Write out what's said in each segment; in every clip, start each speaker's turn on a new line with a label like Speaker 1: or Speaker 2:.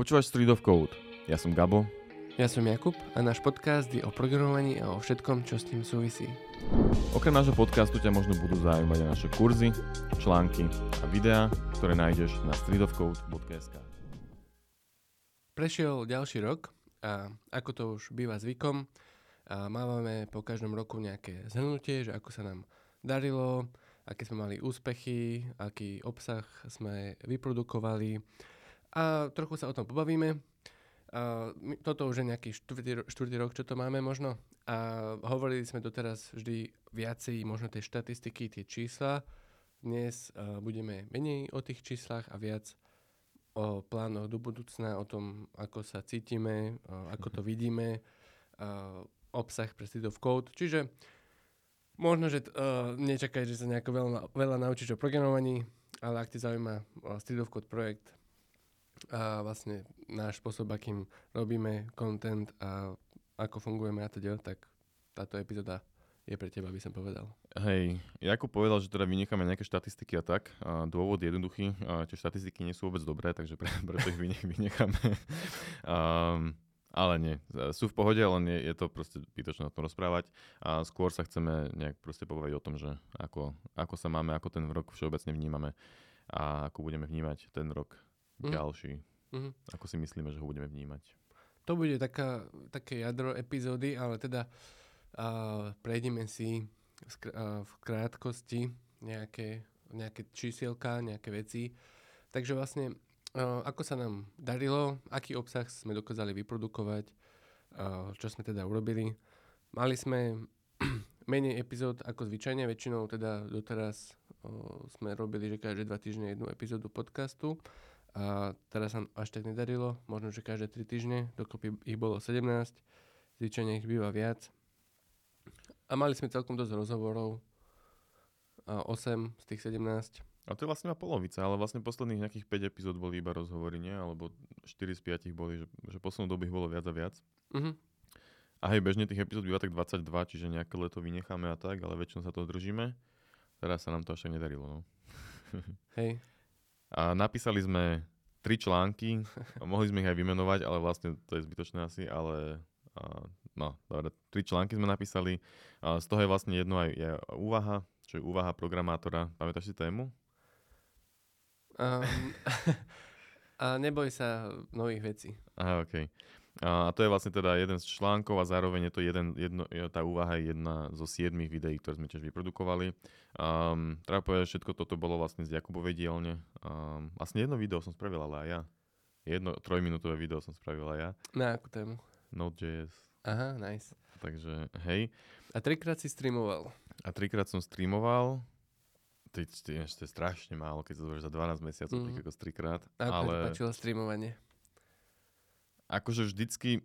Speaker 1: Počúvaš Street of Code. Ja som Gabo.
Speaker 2: Ja som Jakub a náš podcast je o programovaní a o všetkom, čo s tým súvisí.
Speaker 1: Okrem nášho podcastu ťa možno budú zaujímať aj naše kurzy, články a videá, ktoré nájdeš na streetofcode.sk.
Speaker 2: Prešiel ďalší rok a ako to už býva zvykom, a máme po každom roku nejaké zhrnutie, že ako sa nám darilo, aké sme mali úspechy, aký obsah sme vyprodukovali a trochu sa o tom pobavíme. A toto už je nejaký štvrtý, štvrtý rok, čo to máme možno. A hovorili sme doteraz vždy viacej možno tej štatistiky, tie čísla. Dnes uh, budeme menej o tých číslach a viac o plánoch do budúcna, o tom, ako sa cítime, uh, ako to mhm. vidíme, uh, obsah pre Street of Code. Čiže možno, že uh, nečakaj, že sa nejako veľa, veľa naučíš o programovaní, ale ak ti zaujíma uh, Street of Code projekt, a vlastne náš spôsob, akým robíme content a ako fungujeme a teda, tak táto epizóda je pre teba, by som povedal.
Speaker 1: Hej, Jakub povedal, že teda vynecháme nejaké štatistiky a tak. A dôvod je jednoduchý, a tie štatistiky nie sú vôbec dobré, takže pre, preto ich vynecháme. um, ale nie, sú v pohode, len je, je to proste zbytočné o tom rozprávať. A skôr sa chceme nejak proste povedať o tom, že ako, ako sa máme, ako ten rok všeobecne vnímame a ako budeme vnímať ten rok mm. ďalší. Mm. Ako si myslíme, že ho budeme vnímať?
Speaker 2: To bude taká, také jadro epizódy, ale teda uh, prejdeme si v, uh, v krátkosti nejaké, nejaké čísielka, nejaké veci. Takže vlastne, uh, ako sa nám darilo, aký obsah sme dokázali vyprodukovať, uh, čo sme teda urobili. Mali sme menej epizód ako zvyčajne, väčšinou teda doteraz uh, sme robili, že každé dva týždne jednu epizódu podcastu. A teraz sa až tak nedarilo, možno, že každé 3 týždne, dokopy ich bolo 17, zvyčajne ich býva viac. A mali sme celkom dosť rozhovorov, a 8 z tých 17.
Speaker 1: A to je vlastne polovica, ale vlastne posledných nejakých 5 epizód boli iba rozhovory, nie? Alebo 4 z 5 boli, že, že poslednú dobu ich bolo viac a viac. Uh-huh. A hej, bežne tých epizód býva tak 22, čiže nejaké leto vynecháme a tak, ale väčšinou sa to držíme. Teraz sa nám to až tak nedarilo, no.
Speaker 2: hej.
Speaker 1: A napísali sme tri články, mohli sme ich aj vymenovať, ale vlastne to je zbytočné asi, ale a, no, dobre, tri články sme napísali. A z toho je vlastne jedno aj je úvaha, čo je úvaha programátora. Pamätáš si tému?
Speaker 2: Um, a neboj sa nových vecí.
Speaker 1: Aha, okej. A to je vlastne teda jeden z článkov a zároveň je to jeden, jedno, tá úvaha je jedna zo siedmých videí, ktoré sme tiež vyprodukovali. Um, treba povedať, všetko toto bolo vlastne z Jakubovej dielne. Um, vlastne jedno video som spravil ale aj ja. Jedno trojminútové video som spravil aj ja.
Speaker 2: Na akú tému?
Speaker 1: Node.js.
Speaker 2: Aha, nice.
Speaker 1: Takže hej.
Speaker 2: A trikrát si streamoval.
Speaker 1: A trikrát som streamoval. To, to, to je strašne málo, keď sa za 12 mesiacov, mm. tak ako trikrát.
Speaker 2: A ako ale... páčilo streamovanie?
Speaker 1: Akože vždycky,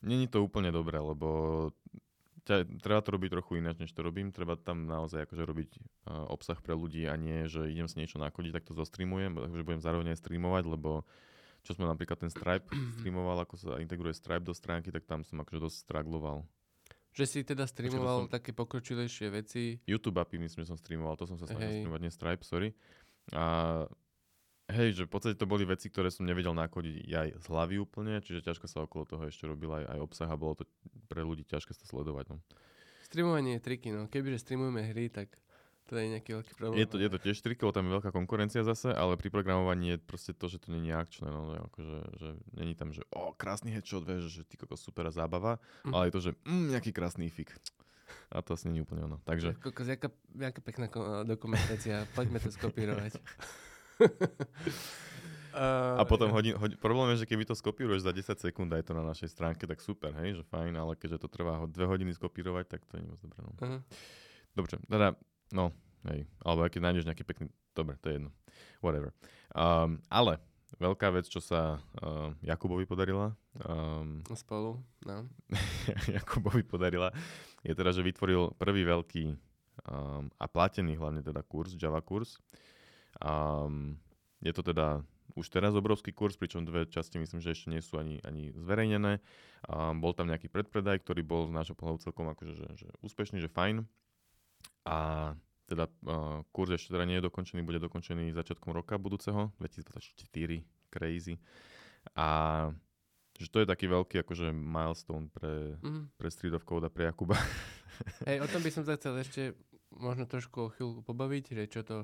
Speaker 1: není to úplne dobré, lebo ťa, treba to robiť trochu ináč, než to robím. Treba tam naozaj akože robiť uh, obsah pre ľudí a nie, že idem si niečo nakodiť, tak to zostreamujem, takže budem zároveň aj streamovať, lebo čo sme napríklad ten Stripe streamoval, ako sa integruje Stripe do stránky, tak tam som akože dosť struggloval.
Speaker 2: Že si teda streamoval som... také pokročilejšie veci?
Speaker 1: YouTube API myslím, že som streamoval, to som sa snažil streamovať, nie Stripe, sorry. A Hej, že v podstate to boli veci, ktoré som nevedel nakodiť aj z hlavy úplne, čiže ťažko sa okolo toho ešte robil aj, aj obsah a bolo to pre ľudí ťažké to sledovať. No.
Speaker 2: Streamovanie je triky, no. Kebyže streamujeme hry, tak to je nejaký veľký problém.
Speaker 1: Je to, je to tiež triky, lebo tam je veľká konkurencia zase, ale pri programovaní je proste to, že to je akčné, no, akože, že není tam, že o, krásny headshot, vieš, že ty kokos super zábava, mm. ale je to, že mm, nejaký krásny fik. A to asi je úplne ono. Takže...
Speaker 2: Kokos, jaká, jaká pekná dokumentácia, poďme to skopírovať.
Speaker 1: a potom hodin, hodin, problém je, že keby to skopíruješ za 10 sekúnd aj to na našej stránke, tak super, hej, že fajn, ale keďže to trvá 2 hodiny skopírovať, tak to je moc dobré. No. Uh-huh. Dobre, teda, no, hej, alebo keď nájdeš nejaký pekný, dobre, to je jedno, whatever. Um, ale veľká vec, čo sa uh, Jakubovi podarila. Um,
Speaker 2: Spolu, no.
Speaker 1: Jakubovi podarila, je teda, že vytvoril prvý veľký um, a platený hlavne teda kurz, Java kurz. Um, je to teda už teraz obrovský kurz, pričom dve časti myslím, že ešte nie sú ani, ani zverejnené. Um, bol tam nejaký predpredaj, ktorý bol z nášho pohľadu celkom akože, že, že úspešný, že fajn. A teda uh, kurz ešte teda nie je dokončený, bude dokončený začiatkom roka budúceho, 2024, crazy. A že to je taký veľký akože milestone pre,
Speaker 2: Mhm.
Speaker 1: pre Street of Code a pre Jakuba.
Speaker 2: Hej, o tom by som sa chcel ešte možno trošku o chvíľku pobaviť, že čo to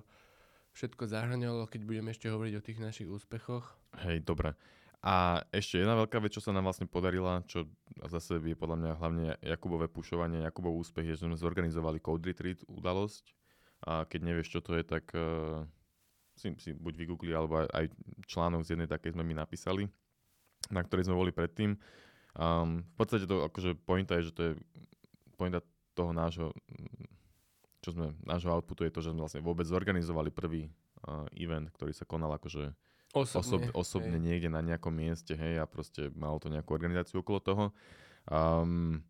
Speaker 2: všetko zahrňalo, keď budeme ešte hovoriť o tých našich úspechoch.
Speaker 1: Hej, dobre. A ešte jedna veľká vec, čo sa nám vlastne podarila, čo zase je podľa mňa hlavne Jakubové pušovanie, Jakubov úspech, je, že sme zorganizovali Code Retreat udalosť. A keď nevieš, čo to je, tak uh, si, si buď vygoogli, alebo aj, článok z jednej takej sme mi napísali, na ktorej sme boli predtým. Um, v podstate to akože pointa je, že to je pointa toho nášho, čo sme, nášho outputu je to, že sme vlastne vôbec zorganizovali prvý uh, event, ktorý sa konal akože
Speaker 2: Osobne.
Speaker 1: osob, osobne
Speaker 2: hej.
Speaker 1: niekde na nejakom mieste, hej, a proste malo to nejakú organizáciu okolo toho. Um,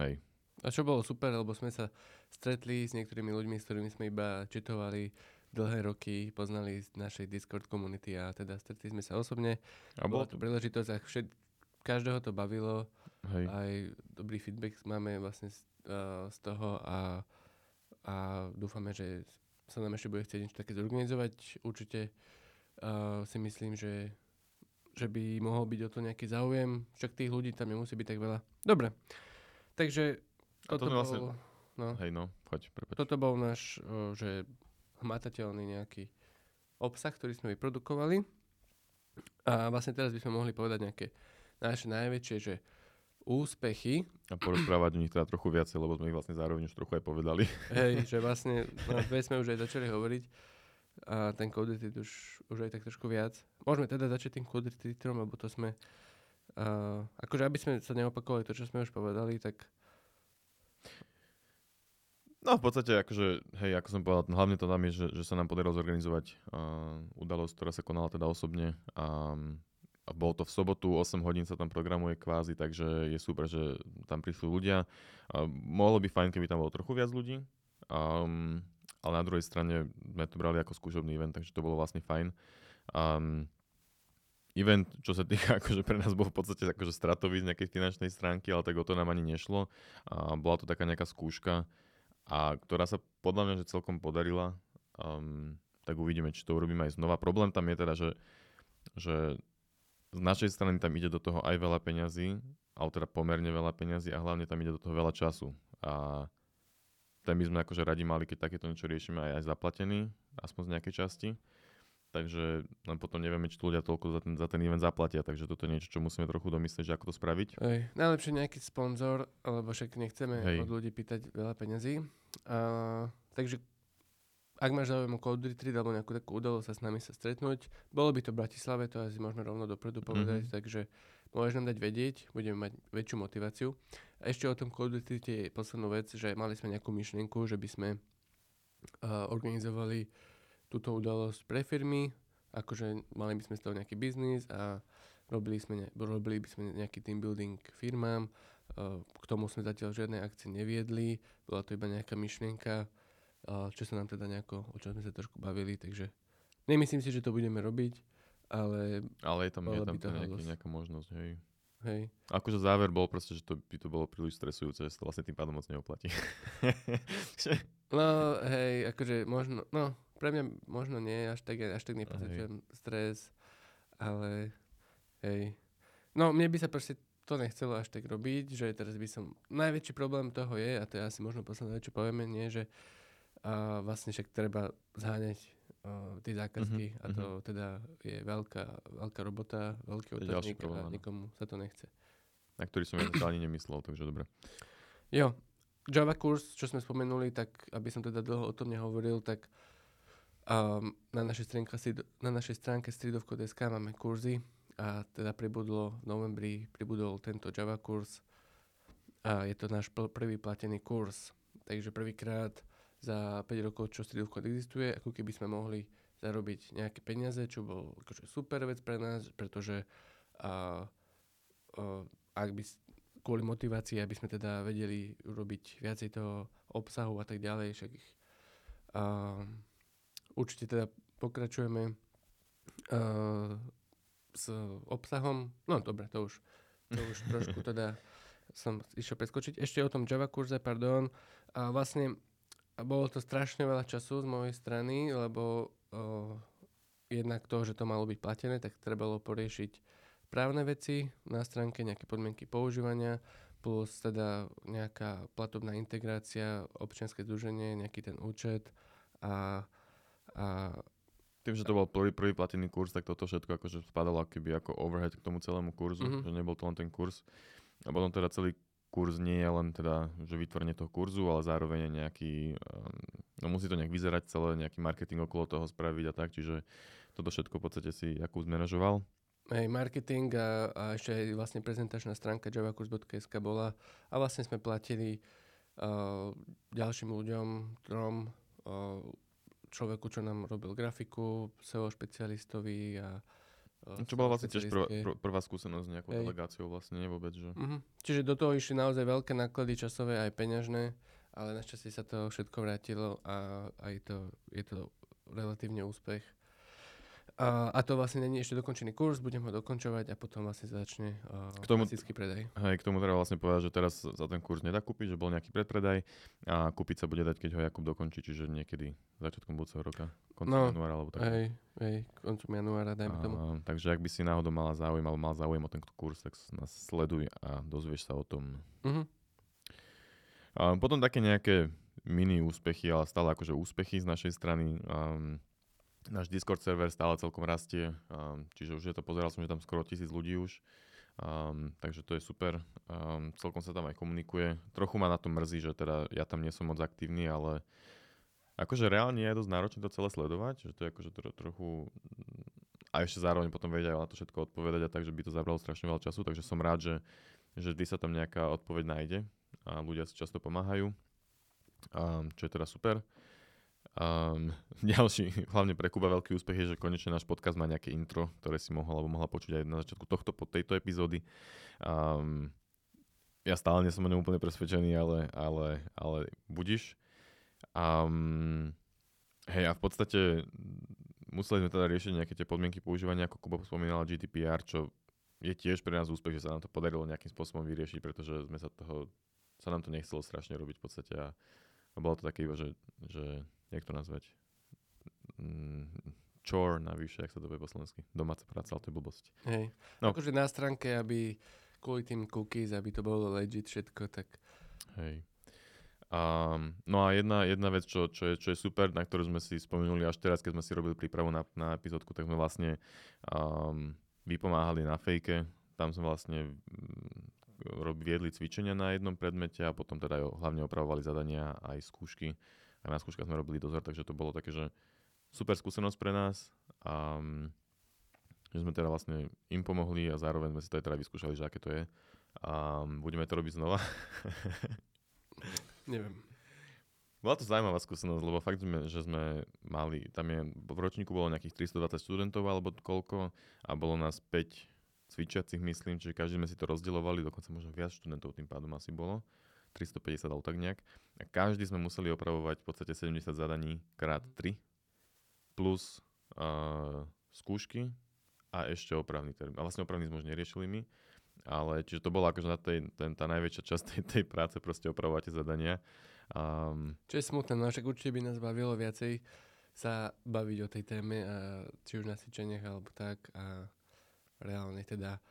Speaker 1: hej,
Speaker 2: A čo bolo super, lebo sme sa stretli s niektorými ľuďmi, s ktorými sme iba četovali dlhé roky, poznali z našej Discord komunity a teda stretli sme sa osobne.
Speaker 1: a
Speaker 2: Bola to príležitosť a všet, každého to bavilo,
Speaker 1: hej,
Speaker 2: aj dobrý feedback máme vlastne z, uh, z toho a, a dúfame, že sa nám ešte bude chcieť niečo také zorganizovať. Určite uh, si myslím, že, že by mohol byť o to nejaký záujem, však tých ľudí tam nemusí byť tak veľa. Dobre, takže
Speaker 1: A to
Speaker 2: toto
Speaker 1: vlastne-
Speaker 2: bol, no,
Speaker 1: hej, no, poď, prepač.
Speaker 2: toto bol náš, uh, že hmatateľný nejaký obsah, ktorý sme vyprodukovali. A vlastne teraz by sme mohli povedať nejaké naše najväčšie, že úspechy,
Speaker 1: A porozprávať o nich teda trochu viacej, lebo sme ich vlastne zároveň už trochu aj povedali.
Speaker 2: hej, že vlastne, dve sme už aj začali hovoriť a ten retreat už, už aj tak trošku viac. Môžeme teda začať tým code retreatom, lebo to sme, uh, akože aby sme sa neopakovali to, čo sme už povedali, tak
Speaker 1: No v podstate, akože, hej, ako som povedal, hlavne to nám je, že, že sa nám podarilo zorganizovať uh, udalosť, ktorá sa konala teda osobne. A, a bolo to v sobotu, 8 hodín sa tam programuje kvázi, takže je super, že tam prišli ľudia. Mohlo by fajn, keby tam bolo trochu viac ľudí. Um, ale na druhej strane sme to brali ako skúšobný event, takže to bolo vlastne fajn. Um, event, čo sa týka, akože pre nás bol v podstate akože stratový z nejakej finančnej stránky, ale tak o to nám ani nešlo. A bola to taká nejaká skúška, a ktorá sa podľa mňa že celkom podarila. Um, tak uvidíme, či to urobíme aj znova. Problém tam je teda, že, že z našej strany tam ide do toho aj veľa peňazí, ale teda pomerne veľa peňazí a hlavne tam ide do toho veľa času. A ten by sme akože radi mali, keď takéto niečo riešime aj, aj zaplatený, aspoň z nejakej časti. Takže len potom nevieme, či ľudia toľko za ten, za ten event zaplatia, takže toto je niečo, čo musíme trochu domyslieť, že ako to spraviť.
Speaker 2: Hej, najlepšie nejaký sponzor, lebo však nechceme
Speaker 1: Hej.
Speaker 2: od ľudí pýtať veľa peňazí. A, takže ak máš záujem o Code Retreat alebo nejakú takú udalosť sa s nami sa stretnúť, bolo by to v Bratislave, to asi možno rovno dopredu povedať,
Speaker 1: Mhm.
Speaker 2: takže môžeš nám dať vedieť, budeme mať väčšiu motiváciu. A ešte o tom Code Retreat je poslednú vec, že mali sme nejakú myšlienku, že by sme uh, organizovali túto udalosť pre firmy, akože mali by sme z toho nejaký biznis a robili, sme ne, robili by sme nejaký team building firmám, k tomu sme zatiaľ žiadne akcie neviedli, bola to iba nejaká myšlienka, čo sa nám teda nejako, o čom sme sa trošku bavili, takže nemyslím si, že to budeme robiť, ale
Speaker 1: Ale je tam, je tam
Speaker 2: to
Speaker 1: nejaký, nejaká možnosť, hej.
Speaker 2: hej,
Speaker 1: Akože záver bol proste, že to by to bolo príliš stresujúce, že sa to vlastne tým pádom moc neoplatí.
Speaker 2: no hej, akože možno, no pre mňa možno nie, až tak, až tak nepocitujem stres, ale hej. No mne by sa proste to nechcelo až tak robiť, že teraz by som, najväčší problém toho je, a to je asi možno posledné, čo povieme, nie, že a vlastne však treba zháňať uh, tie zákazky
Speaker 1: Mhm,
Speaker 2: a to teda je veľká, veľká robota, veľký otáznik a nikomu sa to nechce.
Speaker 1: Na ktorý som ja ani nemyslel, takže dobre.
Speaker 2: Jo, Java kurz, čo sme spomenuli, tak aby som teda dlho o tom nehovoril, tak um, na, našej stránke, na našej stránke streetofcode.sk máme kurzy a teda pribudlo v novembri, pribudol tento Java kurz a je to náš pl- prvý platený kurz. Takže prvýkrát za 5 rokov, čo Street existuje, ako keby sme mohli zarobiť nejaké peniaze, čo bol akože super vec pre nás, pretože a, a, ak by kvôli motivácii, aby sme teda vedeli urobiť viacej toho obsahu a tak ďalej, však ich a, určite teda pokračujeme a, s obsahom. No dobre, to už, to už trošku teda som išiel preskočiť. Ešte o tom Java kurze, pardon. A vlastne a bolo to strašne veľa času z mojej strany, lebo o, jednak to, že to malo byť platené, tak trebalo poriešiť správne veci na stránke, nejaké podmienky používania, plus teda nejaká platobná integrácia, občianske združenie, nejaký ten účet a, a
Speaker 1: tým, že to bol prvý, prvý platený kurz, tak toto všetko akože spadalo keby ako overhead k tomu celému kurzu, mm-hmm. že nebol to len ten kurz. A potom teda celý kurz nie je len teda, že vytvorenie toho kurzu, ale zároveň nejaký, um, no musí to nejak vyzerať celé, nejaký marketing okolo toho spraviť a tak, čiže toto všetko v podstate si Jakub zmanažoval.
Speaker 2: Hej, marketing a, a ešte aj vlastne prezentačná stránka javakurs.sk bola a vlastne sme platili uh, ďalším ľuďom, trom, uh, človeku, čo nám robil grafiku, SEO špecialistovi a
Speaker 1: uh, čo bola vlastne tiež prvá, pr- prvá skúsenosť s nejakou Hej. delegáciou vlastne, nie vôbec, že?
Speaker 2: Uh-huh. Čiže do toho išli naozaj veľké náklady časové aj peňažné, ale našťastie sa to všetko vrátilo a aj to, je to relatívne úspech. A, a to vlastne není ešte dokončený kurz, budem ho dokončovať a potom vlastne začne uh, k tomu, klasický predaj.
Speaker 1: Hej, k tomu treba vlastne povedať, že teraz za ten kurz nedá kúpiť, že bol nejaký predpredaj a kúpiť sa bude dať, keď ho Jakub dokončí, čiže niekedy začiatkom budúceho roka, koncom no, januára alebo tak.
Speaker 2: Hej, hej, koncom januára, dajme a, tomu.
Speaker 1: Takže ak by si náhodou mala záujem alebo mal záujem o ten kurz, tak nás sleduj a dozvieš sa o tom. Uh-huh. A potom také nejaké mini úspechy, ale stále akože úspechy z našej strany. Um, náš Discord server stále celkom rastie, um, čiže už je to, pozeral som, že tam skoro tisíc ľudí už, um, takže to je super. Um, celkom sa tam aj komunikuje. Trochu ma na to mrzí, že teda ja tam nie som moc aktívny, ale akože reálne je dosť náročné to celé sledovať, že to je akože tro, trochu a ešte zároveň potom vedia na to všetko odpovedať a tak, že by to zabralo strašne veľa času, takže som rád, že, že vždy sa tam nejaká odpoveď nájde a ľudia si často pomáhajú, um, čo je teda super. Um, ďalší, hlavne pre Kuba veľký úspech je, že konečne náš podcast má nejaké intro, ktoré si mohol alebo mohla počuť aj na začiatku tohto, po tejto epizódy. Um, ja stále nie som o úplne presvedčený, ale, ale, ale budiš. Um, hej, a v podstate museli sme teda riešiť nejaké tie podmienky používania, ako Kuba spomínal, GDPR, čo je tiež pre nás úspech, že sa nám to podarilo nejakým spôsobom vyriešiť, pretože sme sa toho, sa nám to nechcelo strašne robiť v podstate a, a bolo to také iba, že, že jak to nazvať, mm, chore navyše, jak sa to povie po slovensky. Domáca práca, ale to je blbosť.
Speaker 2: Hej. No. Akože na stránke, aby kvôli tým cookies, aby to bolo legit všetko, tak...
Speaker 1: Hej. Um, no a jedna, jedna vec, čo, čo, je, čo je super, na ktorú sme si spomenuli až teraz, keď sme si robili prípravu na, na epizódku, tak sme vlastne um, vypomáhali na fejke. Tam sme vlastne mm, viedli cvičenia na jednom predmete a potom teda hlavne opravovali zadania aj skúšky a na skúškach sme robili dozor, takže to bolo také, že super skúsenosť pre nás a že sme teda vlastne im pomohli a zároveň sme si to aj teda vyskúšali, že aké to je. A budeme to robiť znova.
Speaker 2: Neviem.
Speaker 1: Bola to zaujímavá skúsenosť, lebo fakt, že sme mali, tam je, v ročníku bolo nejakých 320 študentov alebo koľko a bolo nás 5 cvičiacich, myslím, čiže každý sme si to rozdielovali, dokonca možno viac študentov tým pádom asi bolo. 350 alebo tak nejak. A každý sme museli opravovať v podstate 70 zadaní krát 3 plus uh, skúšky a ešte opravný termín. A vlastne opravný sme už neriešili my, ale čiže to bolo akože na tej, ten, tá najväčšia časť tej, tej práce proste opravovať tie zadania. Um,
Speaker 2: Čo je smutné, no však určite by nás bavilo viacej sa baviť o tej téme, a či už na cvičeniach alebo tak a reálne teda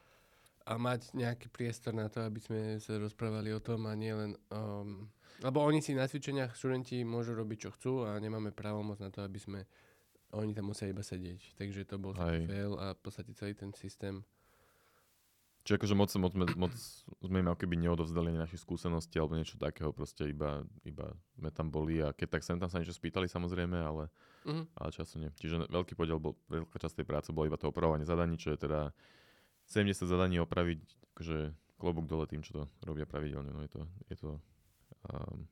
Speaker 2: a mať nejaký priestor na to, aby sme sa rozprávali o tom a nie len... Um, lebo oni si na cvičeniach študenti môžu robiť, čo chcú a nemáme právomoc na to, aby sme... Oni tam musia iba sedieť. Takže to bol taký fail a v podstate celý ten systém
Speaker 1: Čiže akože moc, moc, moc sme im keby neodovzdali našich skúsenosti alebo niečo takého, proste iba, iba sme tam boli a keď tak sem tam sa niečo spýtali samozrejme, ale, uh-huh. ale času nie. Čiže veľký podiel bol, veľká časť tej práce bola iba to opravovanie zadaní, čo je teda 70 zadaní opraviť, akože klobúk dole tým, čo to robia pravidelne. No je to, je to um,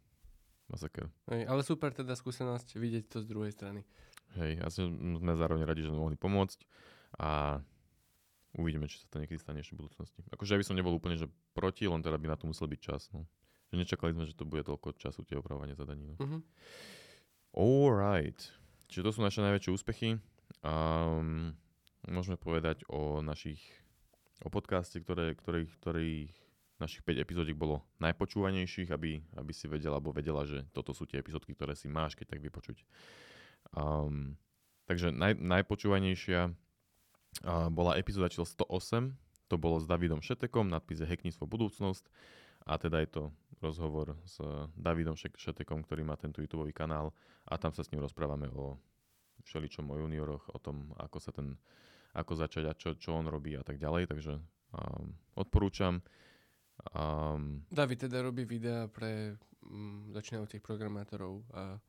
Speaker 1: masaker.
Speaker 2: Hej, ale super teda skúsenosť vidieť to z druhej strany.
Speaker 1: Hej, a sme zároveň radi, že sme mohli pomôcť a uvidíme, či sa to niekedy stane ešte v budúcnosti. Akože ja by som nebol úplne že proti, len teda by na to musel byť čas. No. Že nečakali sme, že to bude toľko času tie opravovanie zadaní. No. Uh-huh. Alright. Čiže to sú naše najväčšie úspechy. Um, môžeme povedať o našich o podcaste, ktoré, ktorých, ktorých našich 5 epizódiek bolo najpočúvanejších, aby, aby si vedela alebo vedela, že toto sú tie epizódky, ktoré si máš keď tak vypočuť. Um, takže naj, najpočúvanejšia uh, bola epizóda číslo 108, to bolo s Davidom Šetekom, nadpis je Hekníctvo budúcnosť. A teda je to rozhovor s Davidom Šetekom, ktorý má tento YouTube kanál. A tam sa s ním rozprávame o všeličom o junioroch, o tom, ako sa ten, ako začať a čo, čo on robí a tak ďalej, takže um, odporúčam.
Speaker 2: Um, David teda robí videá pre um, začínajúcich programátorov a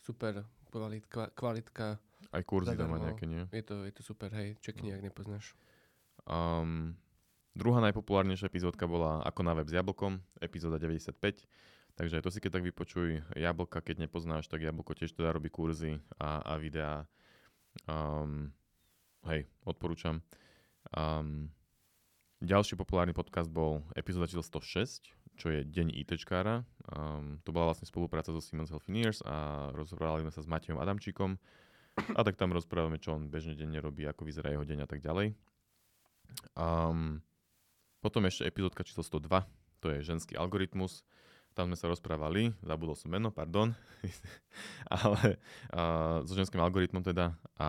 Speaker 2: super kvalit, kvalitka.
Speaker 1: Aj kurzy tam má nejaké, nie?
Speaker 2: Je to, je to super, hej, čekni, no. ak nepoznáš.
Speaker 1: Um, druhá najpopulárnejšia epizódka bola Ako na web s jablkom, epizóda 95. Takže to si keď tak vypočuj. Jablka, keď nepoznáš, tak Jablko tiež teda robí kurzy a, a videá. Um, hej, odporúčam. Um, ďalší populárny podcast bol epizóda číslo 106, čo je Deň ITčkára. Um, to bola vlastne spolupráca so Siemens Healthineers a rozprávali sme sa s Matejom Adamčíkom. A tak tam rozprávame, čo on bežne denne robí, ako vyzerá jeho deň a tak ďalej. Um, potom ešte epizódka číslo 102, to je ženský algoritmus. Tam sme sa rozprávali, zabudol som meno, pardon, ale uh, so ženským algoritmom teda a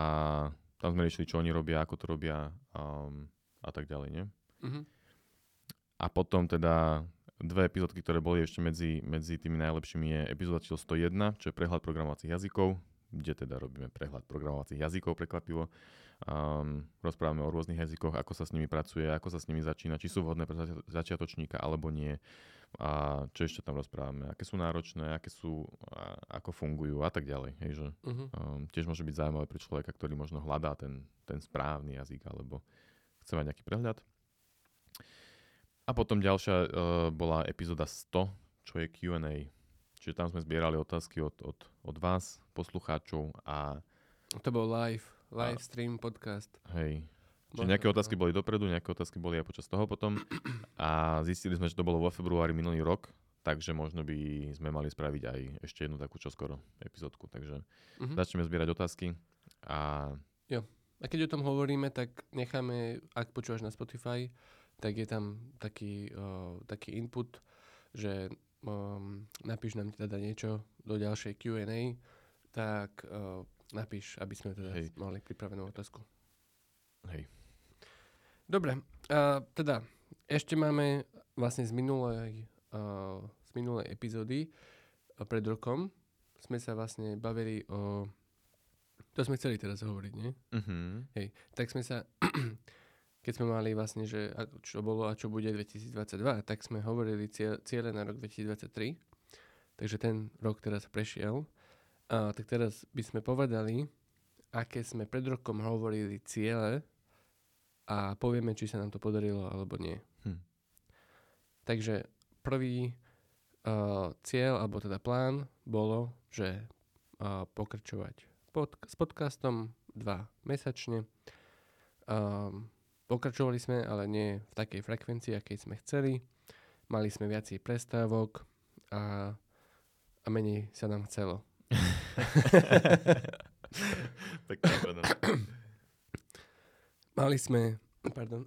Speaker 1: tam sme riešili, čo oni robia, ako to robia um, a tak ďalej, nie? Mm-hmm. A potom teda dve epizódky, ktoré boli ešte medzi, medzi tými najlepšími je epizóda číslo 101, čo je prehľad programovacích jazykov, kde teda robíme prehľad programovacích jazykov prekvapivo. Um, rozprávame o rôznych jazykoch, ako sa s nimi pracuje, ako sa s nimi začína, či sú vhodné pre začiatočníka alebo nie a čo ešte tam rozprávame, aké sú náročné, aké sú, a, ako fungujú a tak ďalej. Hej, že, uh-huh. um, tiež môže byť zaujímavé pre človeka, ktorý možno hľadá ten, ten správny jazyk alebo chce mať nejaký prehľad. A potom ďalšia uh, bola epizóda 100, čo je Q&A. Čiže tam sme zbierali otázky od, od, od vás, poslucháčov a...
Speaker 2: To bol live, live stream podcast.
Speaker 1: Hej, Čiže nejaké otázky boli dopredu, nejaké otázky boli aj počas toho potom. A zistili sme, že to bolo vo februári minulý rok, takže možno by sme mali spraviť aj ešte jednu takú čoskoro epizódku. Takže uh-huh. začneme zbierať otázky. A...
Speaker 2: Jo. A keď o tom hovoríme, tak necháme, ak počúvaš na Spotify, tak je tam taký, uh, taký input, že um, napíš nám teda niečo do ďalšej Q&A, tak uh, napíš, aby sme teda Hej. mali pripravenú otázku.
Speaker 1: Hej.
Speaker 2: Dobre, uh, teda ešte máme vlastne z minulej, uh, z minulej epizódy uh, pred rokom sme sa vlastne bavili o... To sme chceli teraz hovoriť, nie? Uh-huh. Hej, tak sme sa... keď sme mali vlastne, že čo bolo a čo bude 2022, tak sme hovorili ciele na rok 2023. Takže ten rok teraz prešiel. A, tak teraz by sme povedali, aké sme pred rokom hovorili ciele a povieme, či sa nám to podarilo alebo nie. Hm. Takže prvý uh, cieľ, alebo teda plán bolo, že uh, pokračovať pod, s podcastom dva mesačne. Um, pokračovali sme, ale nie v takej frekvencii, akej sme chceli. Mali sme viacej prestávok a, a menej sa nám chcelo. Mali sme, pardon,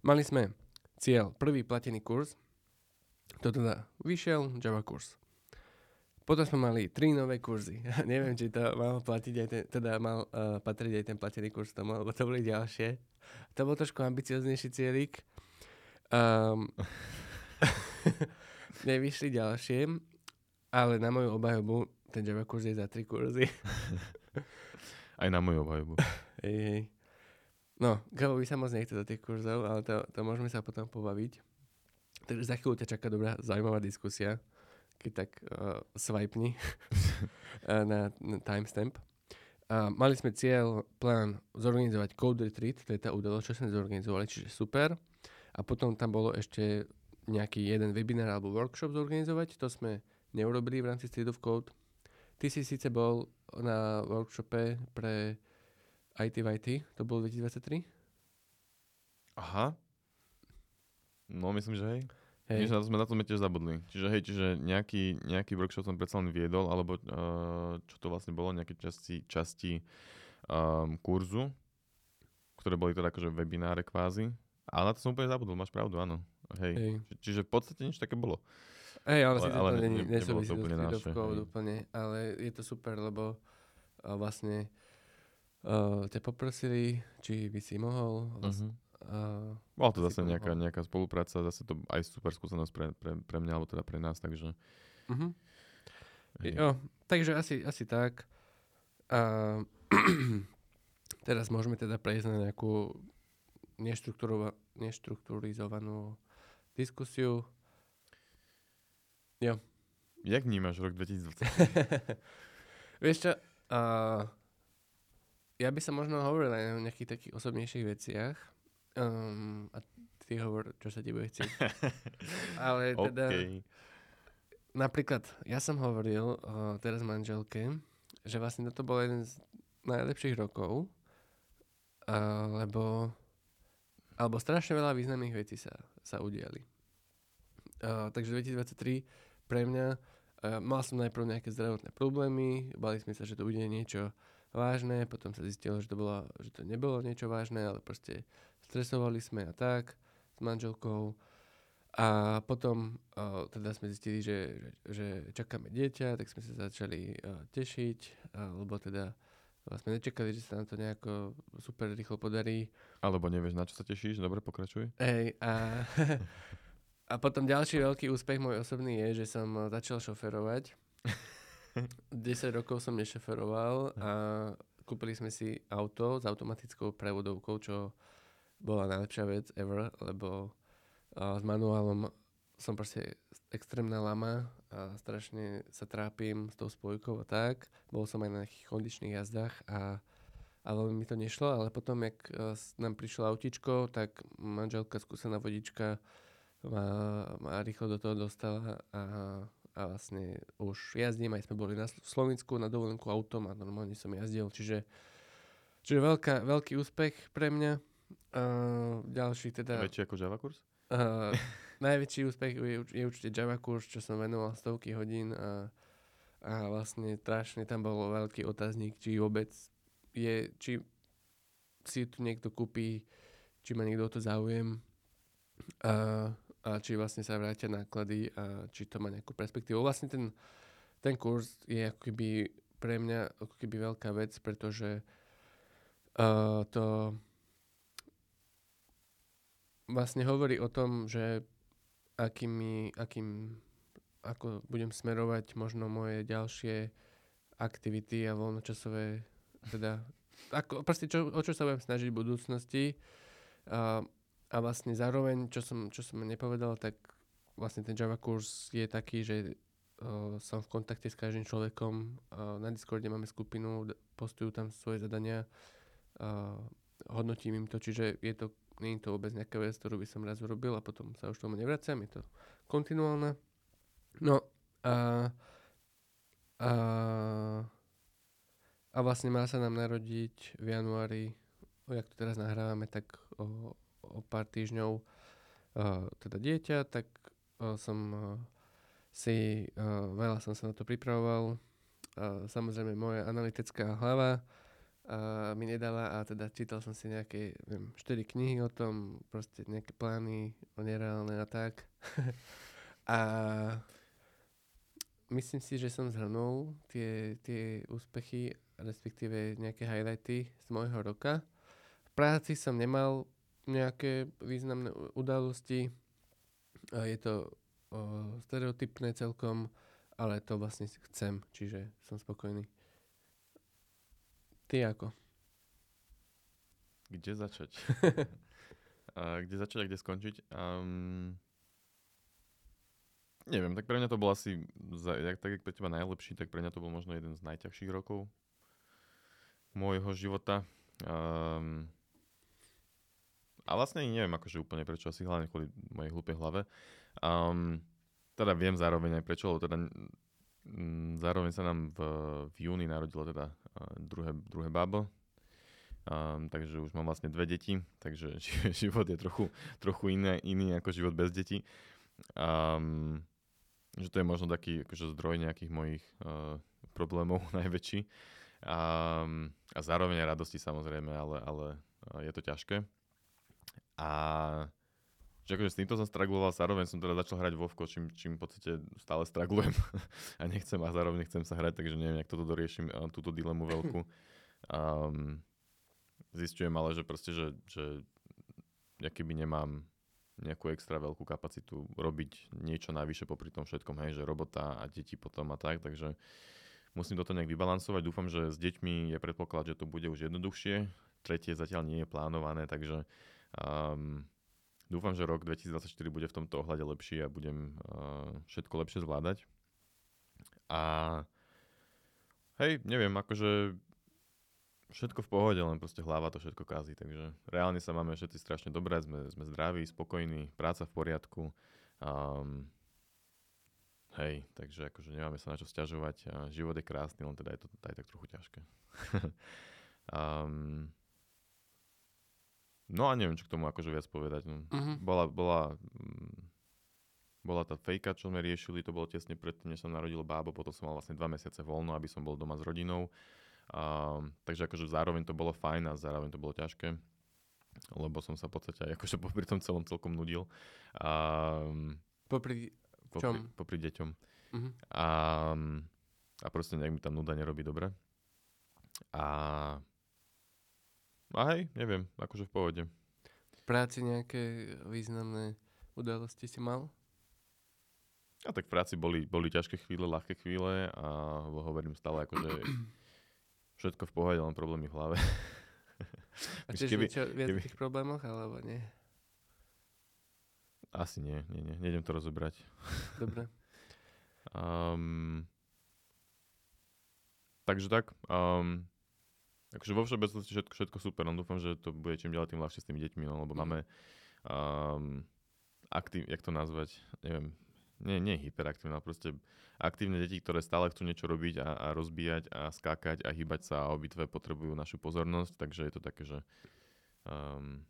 Speaker 2: mali sme cieľ, prvý platený kurz, to teda vyšiel Java kurz. Potom sme mali tri nové kurzy. Neviem, či to mal platiť aj ten, teda mal uh, patriť aj ten platený kurz tomu, lebo to boli ďalšie. To bol trošku ambicioznejší cieľik. Um, nevyšli ďalšie, ale na moju obhajobu ten Java kurz je za tri kurzy.
Speaker 1: Aj na moju obhajobu.
Speaker 2: hej, hej. No, Gavovi sa moc nechce do tých kurzov, ale to, to môžeme sa potom pobaviť. Takže za chvíľu ťa čaká dobrá, zaujímavá diskusia, keď tak uh, swipeni na, na timestamp. A mali sme cieľ, plán zorganizovať Code Retreat, to je tá udalosť, čo sme zorganizovali, čiže super. A potom tam bolo ešte nejaký jeden webinár alebo workshop zorganizovať, to sme neurobili v rámci Street of Code. Ty si síce bol na workshope pre IT v IT, to bol 2023?
Speaker 1: Aha. No, myslím, že hej. Hej. na to sme, na to sme tiež zabudli. Čiže hej, čiže nejaký, nejaký workshop som predsa len viedol, alebo uh, čo to vlastne bolo, nejaké časti, časti um, kurzu, ktoré boli teda akože webináre kvázi. Ale na to som úplne zabudol, máš pravdu, áno. Hej. hej. Či, čiže v podstate nič také bolo.
Speaker 2: Hej, ale, ale, ale ne, ne, nesúvisí to úplne naše, úplne, ale je to super, lebo uh, vlastne uh, ťa poprosili, či by si mohol.
Speaker 1: Uh-huh.
Speaker 2: Uh,
Speaker 1: Bola to zase nejaká, nejaká spolupráca, zase to aj super skúsenosť pre, pre, pre mňa, alebo teda pre nás, takže...
Speaker 2: uh-huh.
Speaker 1: hej.
Speaker 2: Jo, takže asi, asi tak. A teraz môžeme teda prejsť na nejakú neštrukturova- neštrukturizovanú diskusiu.
Speaker 1: Jak vnímaš rok 2020?
Speaker 2: Vieš čo, a ja by som možno hovoril aj o nejakých takých osobnejších veciach. Um, a ty hovor, čo sa ti bude chcieť. Ale teda,
Speaker 1: OK.
Speaker 2: napríklad, ja som hovoril uh, teraz manželke, že vlastne toto bol jeden z najlepších rokov, uh, lebo alebo strašne veľa významných vecí sa, sa udiali. Uh, takže 2023 pre mňa uh, mal som najprv nejaké zdravotné problémy, bali sme sa, že to bude niečo vážne, potom sa zistilo, že to, bolo, že to nebolo niečo vážne, ale proste stresovali sme a tak s manželkou. A potom uh, teda sme zistili, že, že čakáme dieťa, tak sme sa začali uh, tešiť, uh, lebo teda sme nečakali, že sa nám to nejako super rýchlo podarí.
Speaker 1: Alebo nevieš, na čo sa tešíš? Dobre, pokračuj.
Speaker 2: Hej, a, a potom ďalší veľký úspech môj osobný je, že som začal šoferovať. 10 rokov som nešoferoval a kúpili sme si auto s automatickou prevodovkou, čo bola najlepšia vec ever, lebo uh, s manuálom som proste extrémna lama a strašne sa trápim s tou spojkou a tak. Bol som aj na nejakých kondičných jazdách a, a veľmi mi to nešlo, ale potom, jak s- nám prišlo autičko, tak manželka, skúsená vodička, ma, ma rýchlo do toho dostala a, a vlastne už jazdím, aj sme boli na Slo- Slovensku na dovolenku autom a normálne som jazdil, čiže, čiže veľká, veľký úspech pre mňa. Uh, ďalší teda...
Speaker 1: Väčší ako Java kurz?
Speaker 2: Uh, najväčší úspech je, je určite Java kurz, čo som venoval stovky hodín a, a vlastne strašne tam bol veľký otáznik, či vôbec je, či si tu niekto kúpi, či má niekto o to záujem a, a či vlastne sa vrátia náklady a či to má nejakú perspektívu. Vlastne ten, ten kurz je ako keby pre mňa ako keby veľká vec, pretože uh, to vlastne hovorí o tom, že akými, akým, ako budem smerovať možno moje ďalšie aktivity a voľnočasové, teda, ako, proste čo, o čo sa budem snažiť v budúcnosti. A, a vlastne zároveň, čo som, čo som nepovedal, tak vlastne ten Java kurz je taký, že uh, som v kontakte s každým človekom. Uh, na Discorde máme skupinu, postujú tam svoje zadania, uh, hodnotím im to, čiže je to, je to vôbec nejaká vec, ktorú by som raz urobil a potom sa už tomu nevraciam, je to kontinuálne. No a, a, a vlastne má sa nám narodiť v januári, jak to teraz nahrávame, tak o, o pár týždňov uh, teda dieťa, tak uh, som uh, si, uh, veľa som sa na to pripravoval. Uh, samozrejme moja analytická hlava uh, mi nedala a teda čítal som si nejaké, viem, 4 knihy o tom, proste nejaké plány nereálne a tak. a myslím si, že som zhrnul tie, tie úspechy, respektíve nejaké highlighty z môjho roka. V práci som nemal nejaké významné udalosti. A je to stereotypné celkom, ale to vlastne chcem, čiže som spokojný. Ty ako?
Speaker 1: Kde začať? a kde začať a kde skončiť? Um, neviem, tak pre mňa to bol asi, tak jak pre teba najlepší, tak pre mňa to bol možno jeden z najťažších rokov môjho života. Um, a vlastne neviem akože úplne prečo, asi hlavne kvôli mojej hlúpej hlave. Um, teda viem zároveň aj prečo, lebo teda mm, zároveň sa nám v, v júni narodilo teda druhé, druhé bábo, Um, takže už mám vlastne dve deti, takže ži- život je trochu, trochu iný, iný ako život bez detí. Um, že to je možno taký akože zdroj nejakých mojich uh, problémov najväčší. Um, a zároveň radosti samozrejme, ale, ale uh, je to ťažké. A že akože s týmto som stragloval, zároveň som teda začal hrať Vovko, čím, čím v podstate stále straglujem a nechcem a zároveň chcem sa hrať, takže neviem, jak toto doriešim, uh, túto dilemu veľkú. Um, zistujem ale, že proste, že, že ja keby nemám nejakú extra veľkú kapacitu robiť niečo najvyššie popri tom všetkom, hej, že robota a deti potom a tak, takže musím toto nejak vybalansovať. Dúfam, že s deťmi je predpoklad, že to bude už jednoduchšie. Tretie zatiaľ nie je plánované, takže um, dúfam, že rok 2024 bude v tomto ohľade lepší a budem uh, všetko lepšie zvládať. A hej, neviem, akože všetko v pohode, len proste hlava to všetko kazí. Takže reálne sa máme všetci strašne dobré, sme, sme zdraví, spokojní, práca v poriadku. Um, hej, takže akože nemáme sa na čo stiažovať. A život je krásny, len teda je to aj tak trochu ťažké. um, no a neviem, čo k tomu akože viac povedať. No, uh-huh. Bola, bola, mm, bola tá fejka, čo sme riešili, to bolo tesne predtým, než sa narodil bábo, potom som mal vlastne dva mesiace voľno, aby som bol doma s rodinou. Um, takže akože zároveň to bolo fajn a zároveň to bolo ťažké, lebo som sa v podstate aj akože popri tom celom celkom nudil. Um,
Speaker 2: popri čom?
Speaker 1: Popri, popri deťom. Uh-huh. A, a proste nejak mi tam nuda nerobí dobre. A, a hej, neviem, akože v pohode.
Speaker 2: V práci nejaké významné udalosti si mal?
Speaker 1: A tak v práci boli, boli ťažké chvíle, ľahké chvíle a hovorím stále akože Všetko v pohode, len problémy v hlave.
Speaker 2: A tiež keby, niečo viac keby... tých problémoch, alebo nie?
Speaker 1: Asi nie, nie, nie. Nejdem to rozobrať.
Speaker 2: Dobre.
Speaker 1: um, takže tak. Um, akože vo všeobecnosti všetko, všetko super, no dúfam, že to bude čím ďalej tým ľahšie s tými deťmi, no, lebo mm. máme um, aktív, jak to nazvať, neviem, nie, nie hyperaktívne, ale proste aktívne deti, ktoré stále chcú niečo robiť a, a rozbíjať a skákať a hýbať sa a obidve potrebujú našu pozornosť, takže je to také, že, um,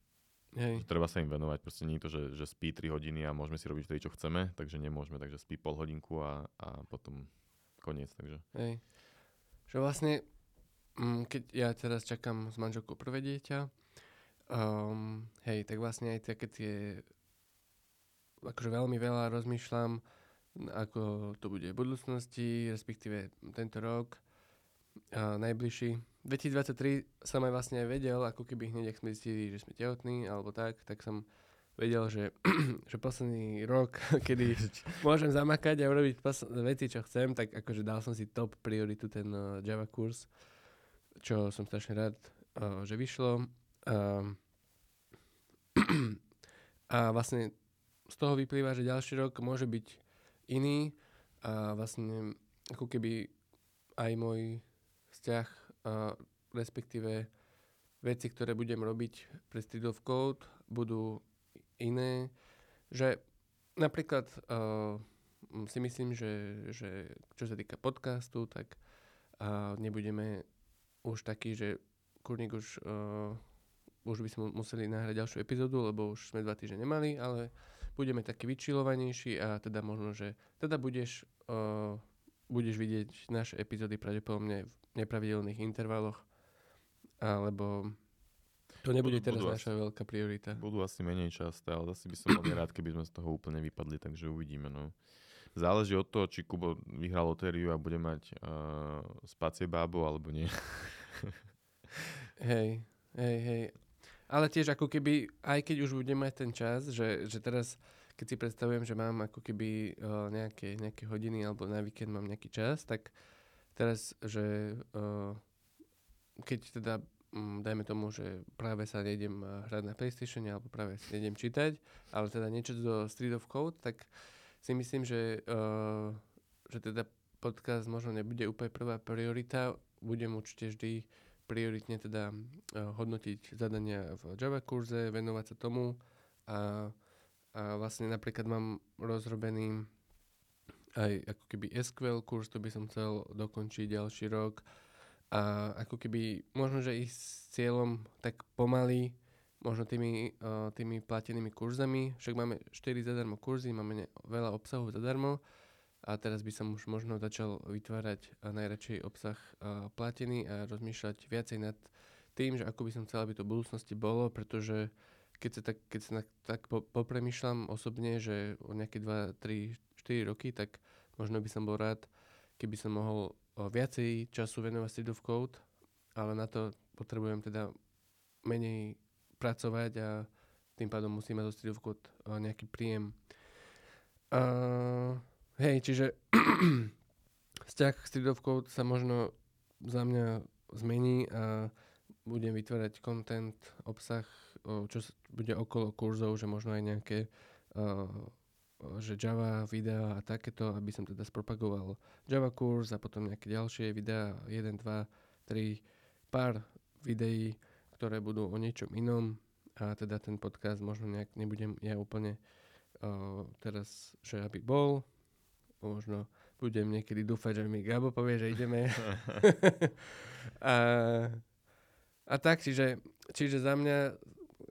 Speaker 1: Hej. že treba sa im venovať. Proste nie je to, že, že spí 3 hodiny a môžeme si robiť vtedy, čo chceme, takže nemôžeme, takže spí pol hodinku a, a potom koniec. Takže.
Speaker 2: Hej. Že vlastne, keď ja teraz čakám s manželkou prvé dieťa, um, hej, tak vlastne aj také tie akože veľmi veľa rozmýšľam, ako to bude v budúcnosti, respektíve tento rok a najbližší. 2023 som aj vlastne aj vedel, ako keby hneď, ak sme zistili, že sme tehotní, alebo tak, tak som vedel, že, že posledný rok, kedy môžem zamakať a urobiť pos- veci, čo chcem, tak akože dal som si top prioritu ten uh, Java kurz, čo som strašne rád, uh, že vyšlo. Uh, a vlastne z toho vyplýva, že ďalší rok môže byť iný a vlastne ako keby aj môj vzťah, a respektíve veci, ktoré budem robiť pre Street of Code, budú iné. Že napríklad uh, si myslím, že, že čo sa týka podcastu, tak uh, nebudeme už taký, že kurník už, uh, už by sme museli nahrať ďalšiu epizódu, lebo už sme dva týždne nemali, ale budeme taký vyčilovanejší a teda možno, že teda budeš, uh, budeš vidieť naše epizódy pravdepodobne v nepravidelných intervaloch, alebo to nebude budú, teraz budú naša asi, veľká priorita.
Speaker 1: Budú asi menej časté, ale zase by som bol rád, keby sme z toho úplne vypadli, takže uvidíme. No. Záleží od toho, či Kubo vyhrá lotériu a bude mať uh, spacie bábo, alebo nie.
Speaker 2: Hej, hej, hej. Ale tiež ako keby, aj keď už budem mať ten čas, že, že teraz, keď si predstavujem, že mám ako keby uh, nejaké, nejaké hodiny alebo na víkend mám nejaký čas, tak teraz, že uh, keď teda um, dajme tomu, že práve sa nejdem hrať na PlayStation alebo práve sa nejdem čítať, ale teda niečo do Street of Code, tak si myslím, že, uh, že teda podcast možno nebude úplne prvá priorita. Budem určite vždy prioritne teda uh, hodnotiť zadania v Java kurze, venovať sa tomu. A, a vlastne napríklad mám rozrobený aj ako keby SQL kurz, to by som chcel dokončiť ďalší rok. A ako keby možno, že ísť s cieľom tak pomaly, možno tými, uh, tými platenými kurzami, však máme 4 zadarmo kurzy, máme veľa obsahu zadarmo, a teraz by som už možno začal vytvárať najradšej obsah platený a rozmýšľať viacej nad tým, že ako by som chcel, aby to v budúcnosti bolo, pretože keď sa tak, keď sa tak po, popremýšľam osobne, že o nejaké 2, 3, 4 roky, tak možno by som bol rád, keby som mohol viacej času venovať Street of Code ale na to potrebujem teda menej pracovať a tým pádom musím mať zo Street of Code nejaký príjem. Uh, hej, čiže vzťah of Code sa možno za mňa zmení a budem vytvárať content, obsah, čo bude okolo kurzov, že možno aj nejaké že Java videa a takéto, aby som teda spropagoval Java kurz a potom nejaké ďalšie videá, 1, 2, 3, pár videí, ktoré budú o niečom inom. A teda ten podcast možno nejak nebudem ja úplne uh, teraz, že aby bol, možno budem niekedy dúfať, že mi Gabo povie, že ideme. a, a tak, čiže, čiže za mňa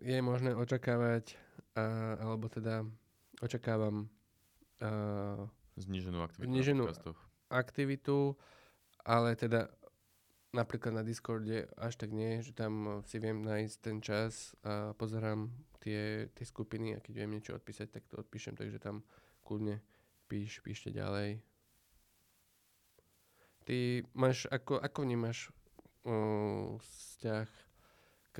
Speaker 2: je možné očakávať, a, alebo teda očakávam uh,
Speaker 1: zniženú aktivitu
Speaker 2: zniženú aktivitu, ale teda napríklad na Discorde až tak nie, že tam si viem nájsť ten čas a pozerám tie, tie skupiny a keď viem niečo odpísať, tak to odpíšem, takže tam kľudne píš, píšte ďalej. Ty máš, ako, ako vnímaš uh, vzťah k,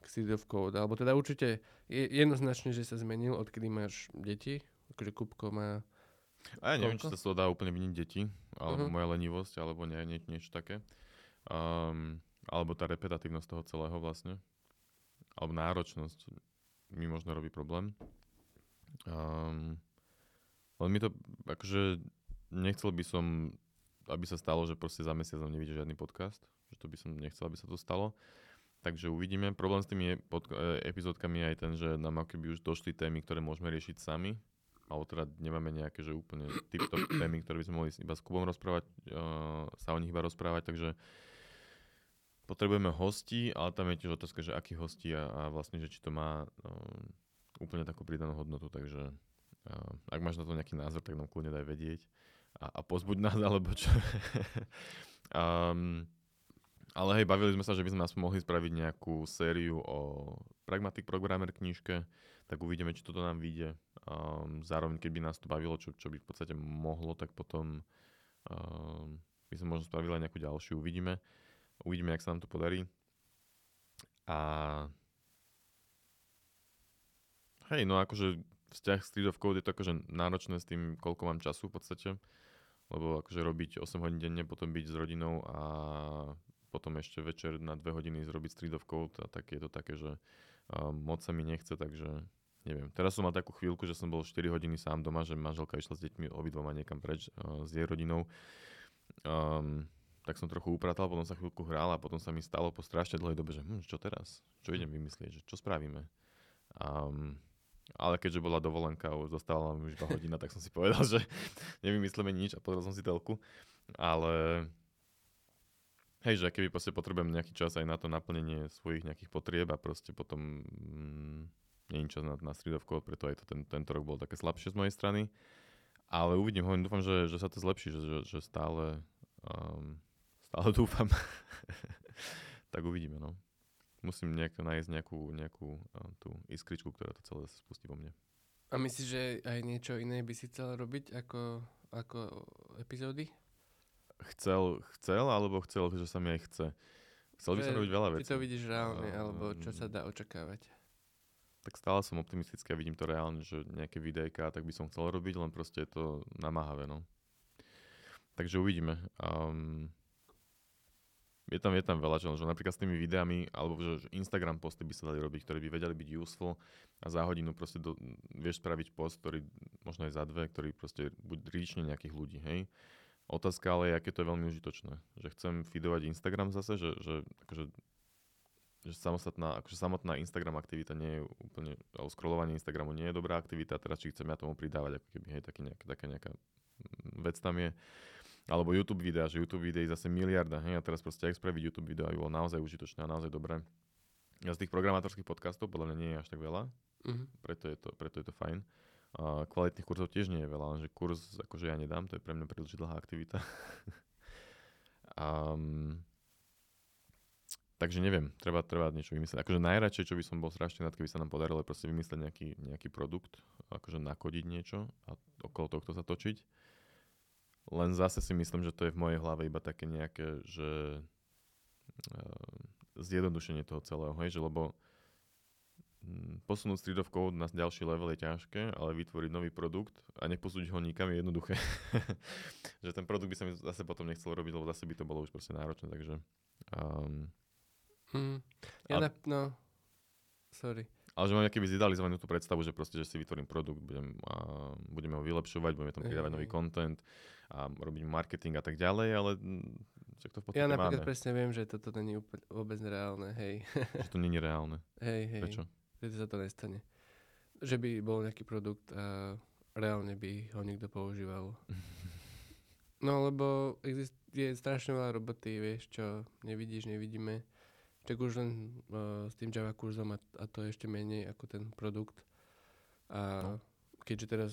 Speaker 2: k Seed Code? Alebo teda určite je jednoznačne, že sa zmenil, odkedy máš deti. Akože Kupko má...
Speaker 1: A ja neviem, či sa to dá úplne vyniť deti, alebo uh-huh. moja lenivosť, alebo nie, nie, niečo také. Um, alebo tá repetitívnosť toho celého vlastne. Alebo náročnosť mi možno robí problém. Um, len mi to, akože nechcel by som, aby sa stalo, že proste za mesiac nevidí žiadny podcast. Že to by som nechcel, aby sa to stalo. Takže uvidíme. Problém s tými pod, e, epizódkami je aj ten, že nám keby už došli témy, ktoré môžeme riešiť sami. Alebo teda nemáme nejaké, že úplne tip-top témy, ktoré by sme mohli iba s Kubom rozprávať, uh, sa o nich iba rozprávať, takže potrebujeme hosti, ale tam je tiež otázka, že akí hosti a, a vlastne, že či to má uh, úplne takú pridanú hodnotu, takže ak máš na to nejaký názor, tak nám kľudne daj vedieť a, a pozbuď nás, alebo čo. um, ale hej, bavili sme sa, že by sme aspoň mohli spraviť nejakú sériu o Pragmatic Programmer knižke, tak uvidíme, či toto nám vyjde. Um, zároveň, keď by nás to bavilo, čo, čo by v podstate mohlo, tak potom um, by sme možno spravili aj nejakú ďalšiu. Uvidíme. Uvidíme, jak sa nám to podarí. A hej, no akože vzťah Street of Code je to akože náročné s tým, koľko mám času v podstate. Lebo akože robiť 8 hodín denne, potom byť s rodinou a potom ešte večer na dve hodiny zrobiť Street of Code a tak je to také, že moc sa mi nechce, takže neviem. Teraz som mal takú chvíľku, že som bol 4 hodiny sám doma, že manželka išla s deťmi obidvoma niekam preč uh, s jej rodinou. Um, tak som trochu upratal, potom sa chvíľku hral a potom sa mi stalo po strašne dlhej dobe, že hm, čo teraz? Čo idem vymyslieť? Že čo spravíme? Um, ale keďže bola dovolenka už zostala už iba hodina, tak som si povedal, že nevymyslíme nič a pozrel som si telku. Ale Hej, že keby proste potrebujem nejaký čas aj na to naplnenie svojich nejakých potrieb a proste potom mm, nie je čas na, na Code, preto aj to ten, tento rok bol také slabšie z mojej strany. Ale uvidím, hovorím, dúfam, že, že sa to zlepší, že, že, že stále, um, stále dúfam. tak uvidíme, no. Musím nejak nájsť nejakú, nejakú uh, tú iskričku, ktorá to celé spustí vo mne.
Speaker 2: A myslíš, že aj niečo iné by si chcel robiť ako, ako epizódy?
Speaker 1: chcel, chcel, alebo chcel, že sa mi aj chce. Chcel by som robiť veľa vecí.
Speaker 2: Ty to vidíš reálne, uh, alebo čo sa dá očakávať?
Speaker 1: Tak stále som optimistický a vidím to reálne, že nejaké videjka, tak by som chcel robiť, len proste je to namáhavé, no. Takže uvidíme. Um, je tam, je tam veľa, že napríklad s tými videami, alebo že, že Instagram posty by sa dali robiť, ktoré by vedeli byť useful a za hodinu proste do, vieš spraviť post, ktorý možno aj za dve, ktorý proste buď ríčne nejakých ľudí, hej. Otázka ale je, aké to je veľmi užitočné. Že chcem feedovať Instagram zase, že, že, akože, že samostatná, akože samotná Instagram aktivita nie je úplne, alebo scrollovanie Instagramu nie je dobrá aktivita, teraz či chcem ja tomu pridávať, ako keby, hej, taký nejak, taká nejaká vec tam je. Alebo YouTube videa, že YouTube videí zase miliarda, hej, a teraz proste, ak spraviť YouTube video, aby bolo naozaj užitočné a naozaj dobré. Ja z tých programátorských podcastov podľa mňa nie je až tak veľa, uh-huh. preto, je to, preto je to fajn. A kvalitných kurzov tiež nie je veľa, lenže kurz akože ja nedám, to je pre mňa príliš dlhá aktivita. um, takže neviem, treba, treba niečo vymyslieť. Akože najradšej, čo by som bol strašne rád, keby sa nám podarilo, proste vymyslieť nejaký, nejaký produkt, akože nakodiť niečo a okolo tohto sa točiť. Len zase si myslím, že to je v mojej hlave iba také nejaké, že zjednodušenie toho celého, hej, že lebo mm, posunúť Street of Code na ďalší level je ťažké, ale vytvoriť nový produkt a neposúdiť ho nikam je jednoduché. že ten produkt by sa mi zase potom nechcel robiť, lebo zase by to bolo už proste náročné, takže... Um,
Speaker 2: hmm. Ja a, na, no, sorry.
Speaker 1: Ale že mám nejaký zidealizovanú tú predstavu, že proste, že si vytvorím produkt, budem, a budeme ho vylepšovať, budeme tam pridávať nový content a robiť marketing a tak ďalej, ale však to v
Speaker 2: Ja napríklad máme. presne viem, že toto není úplne, vôbec reálne, hej.
Speaker 1: Že to není reálne.
Speaker 2: Hej, hej.
Speaker 1: Prečo?
Speaker 2: Že sa to nestane. Že by bol nejaký produkt a reálne by ho niekto používal. no lebo exist, je strašne veľa roboty, vieš, čo nevidíš, nevidíme tak už len uh, s tým Java kurzom a, a to je ešte menej ako ten produkt. A no. keďže teraz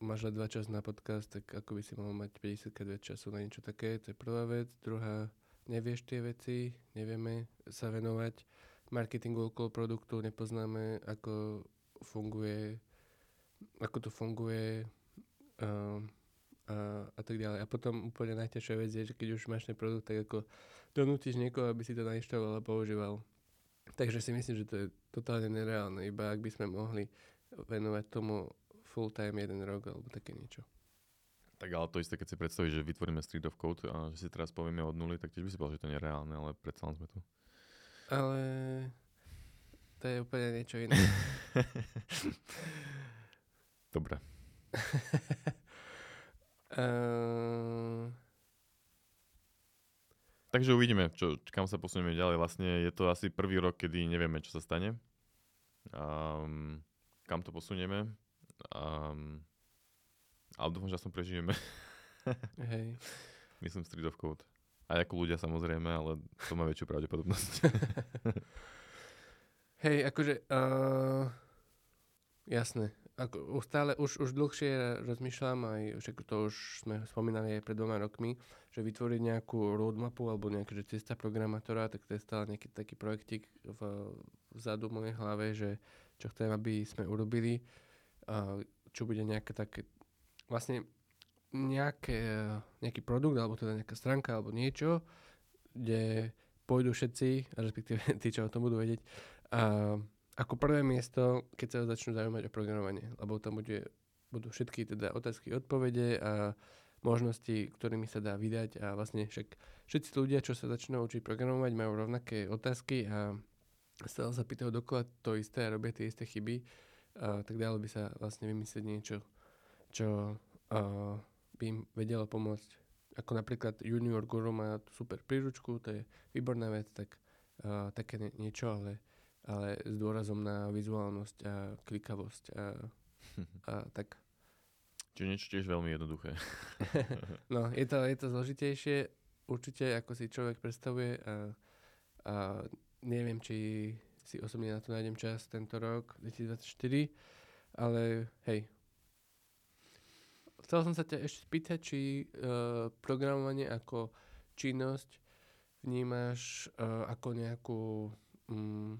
Speaker 2: máš len dva čas na podcast, tak ako by si mal mať 50 krát viac času na niečo také, to je prvá vec. Druhá, nevieš tie veci, nevieme sa venovať marketingu okolo produktu, nepoznáme, ako funguje, ako to funguje uh, a, a tak ďalej. A potom úplne najťažšia vec je, že keď už máš ten produkt, tak ako donútiš niekoho, aby si to nainštaloval a používal. Takže si myslím, že to je totálne nereálne, iba ak by sme mohli venovať tomu full time jeden rok alebo také niečo.
Speaker 1: Tak ale to isté, keď si predstavíš, že vytvoríme Street of Code a že si teraz povieme od nuly, tak tiež by si povedal, že to je nereálne, ale predsa sme tu.
Speaker 2: Ale to je úplne niečo iné.
Speaker 1: Dobre.
Speaker 2: uh...
Speaker 1: Takže uvidíme, čo, kam sa posunieme ďalej. Vlastne je to asi prvý rok, kedy nevieme, čo sa stane. Um, kam to posunieme. Um, ale dúfam, že som prežijeme.
Speaker 2: Hej.
Speaker 1: Myslím Street of Code. A ako ľudia samozrejme, ale to má väčšiu pravdepodobnosť.
Speaker 2: Hej, akože... Uh, jasné ako, stále už, už dlhšie rozmýšľam, aj však to už sme spomínali aj pred dvoma rokmi, že vytvoriť nejakú roadmapu alebo nejaká že cesta programátora, tak to je stále nejaký taký projektik v, vzadu mojej hlave, že čo chcem, aby sme urobili, čo bude nejaké také, vlastne nejaké, nejaký produkt, alebo teda nejaká stránka, alebo niečo, kde pôjdu všetci, respektíve tí, čo o tom budú vedieť, a ako prvé miesto, keď sa začnú zaujímať o programovanie, lebo tam bude, budú všetky teda otázky, odpovede a možnosti, ktorými sa dá vydať a vlastne však všetci ľudia, čo sa začnú učiť programovať, majú rovnaké otázky a stále sa pýtajú dokola to isté a robia tie isté chyby, a tak dalo by sa vlastne vymyslieť niečo, čo a, by im vedelo pomôcť. Ako napríklad Junior Guru má super príručku, to je výborná vec, tak a, také niečo, ale ale s dôrazom na vizuálnosť a klikavosť a, a tak.
Speaker 1: Čiže niečo tiež veľmi jednoduché.
Speaker 2: no, je to, je to zložitejšie, určite, ako si človek predstavuje a, a neviem, či si osobne na to nájdem čas tento rok, 2024, ale hej. Chcel som sa ťa ešte spýtať, či uh, programovanie ako činnosť vnímaš uh, ako nejakú um,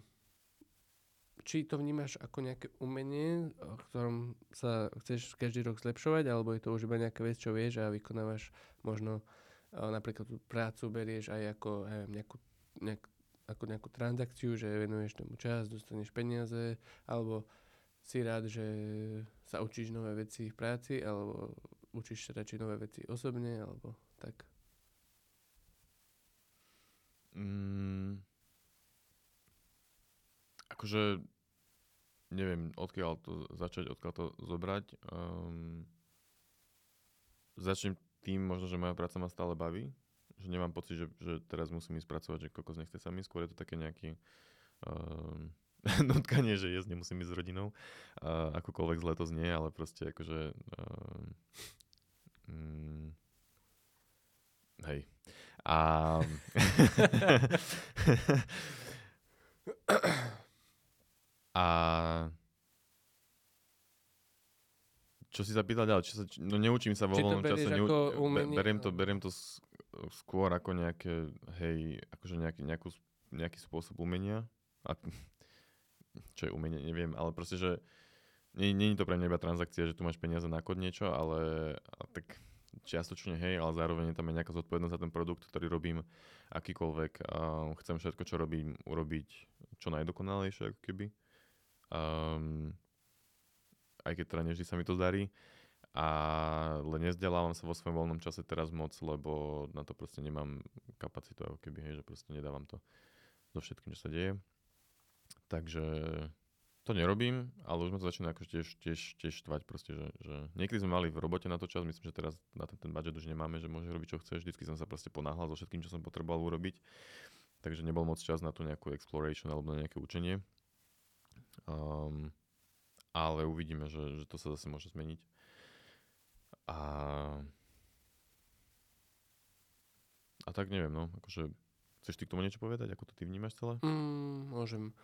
Speaker 2: či to vnímaš ako nejaké umenie, v ktorom sa chceš každý rok zlepšovať, alebo je to už iba nejaká vec, čo vieš a vykonávaš možno napríklad tú prácu berieš aj ako, aj nejakú, nejak, ako nejakú transakciu, že venuješ tomu čas, dostaneš peniaze, alebo si rád, že sa učíš nové veci v práci, alebo učíš sa radšej nové veci osobne, alebo tak.
Speaker 1: Mm, akože neviem, odkiaľ to začať, odkiaľ to zobrať. Um, začnem tým možno, že moja práca ma stále baví, že nemám pocit, že, že teraz musím ísť pracovať, že kokos nechce sa mi, skôr je to také nejaký um, nutkanie, že jesť nemusím ísť s rodinou, uh, akokoľvek zle to znie, ale proste akože um, um, hej. A A čo si sa pýtal ďalej? Čo sa, no neučím sa vo voľnom čase. Neu,
Speaker 2: umenie,
Speaker 1: beriem, to, beriem to skôr ako nejaké, hej, akože nejaký, nejakú, nejaký spôsob umenia. A, čo je umenie, neviem, ale proste, že nie, nie je to pre mňa iba transakcia, že tu máš peniaze na kod niečo, ale, tak čiastočne hej, ale zároveň je tam aj nejaká zodpovednosť za ten produkt, ktorý robím akýkoľvek. A chcem všetko, čo robím, urobiť čo najdokonalejšie, ako keby. Um, aj keď teda nevždy sa mi to darí. Ale nezdelávam sa vo svojom voľnom čase teraz moc, lebo na to proste nemám kapacitu, ako keby, hej, že proste nedávam to so všetkým, čo sa deje. Takže to nerobím, ale už ma to začína akože tiež, tiež, tiež štvať proste, že, že niekedy sme mali v robote na to čas, myslím, že teraz na ten, ten budget už nemáme, že môžeš robiť čo chceš, vždycky som sa proste ponáhľal so všetkým, čo som potreboval urobiť, takže nebol moc čas na tú nejakú exploration alebo na nejaké učenie. Um, ale uvidíme, že, že to sa zase môže zmeniť. A, a tak neviem, no, akože chceš ty k tomu niečo povedať, ako to ty vnímaš celé?
Speaker 2: Mm, môžem.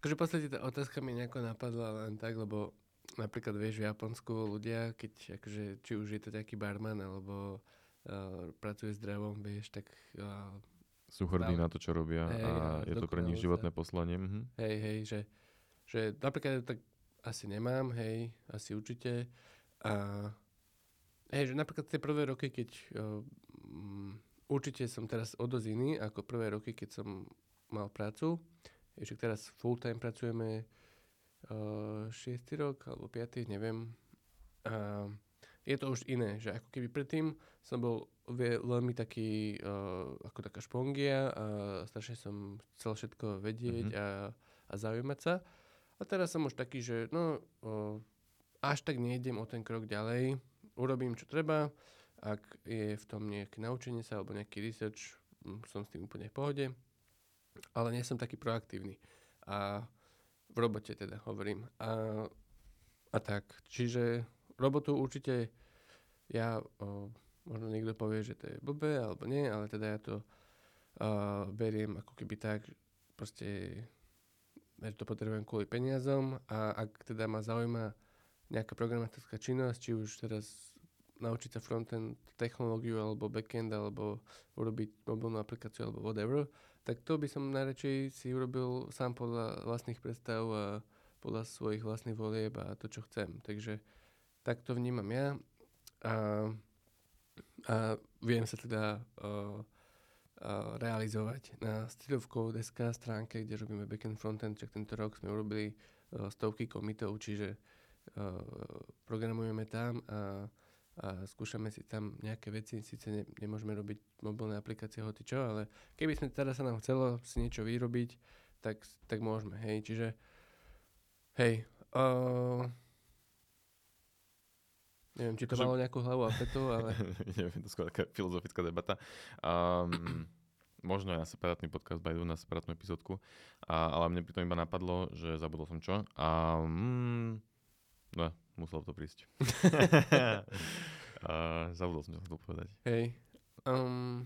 Speaker 2: Akože v podstate tá otázka mi nejako napadla len tak, lebo napríklad vieš v Japonsku ľudia, keď akože, či už je to taký barman alebo uh, pracuje s drevom, vieš, tak uh,
Speaker 1: sú hrdí na to, čo robia hej, a je to pre nich životné poslanie. Mhm.
Speaker 2: Hej, hej, že, že napríklad tak asi nemám, hej, asi určite. A hej, že napríklad tie prvé roky, keď uh, um, určite som teraz o dosť iný ako prvé roky, keď som mal prácu, ešte teraz full time pracujeme uh, 6. rok alebo 5. neviem. A je to už iné, že ako keby predtým som bol veľmi taký uh, ako taká špongia a strašne som chcel všetko vedieť mm-hmm. a, a zaujímať sa. A teraz som už taký, že no uh, až tak nejdem o ten krok ďalej, urobím čo treba, ak je v tom nejaké naučenie sa alebo nejaký research, hm, som s tým úplne v pohode ale nie som taký proaktívny. A v robote teda hovorím. A, a tak, čiže robotu určite ja, o, možno niekto povie, že to je blbé, alebo nie, ale teda ja to uh, beriem ako keby tak, proste že to potrebujem kvôli peniazom a ak teda ma zaujíma nejaká programatická činnosť, či už teraz naučiť sa frontend technológiu alebo backend alebo urobiť mobilnú aplikáciu alebo whatever, tak to by som najradšej si urobil sám podľa vlastných predstav a podľa svojich vlastných volieb a to, čo chcem. Takže tak to vnímam ja a, a viem sa teda uh, realizovať na stylovkou.sk stránke, kde robíme backend frontend, čak tento rok sme urobili stovky komitov, čiže programujeme tam a a skúšame si tam nejaké veci, síce ne, nemôžeme robiť mobilné aplikácie hoci čo, ale keby sme teda sa nám chcelo si niečo vyrobiť, tak, tak môžeme, hej, čiže hej, uh, neviem, či to malo nejakú hlavu a petu, ale...
Speaker 1: neviem, to skôr taká filozofická debata. Um, možno ja separátny podcast bajdu na separátnu epizódku, a, ale mne pri tom iba napadlo, že zabudol som čo. A, um, no, musel to prísť. a zabudol som, čo to povedať.
Speaker 2: Hej. Um,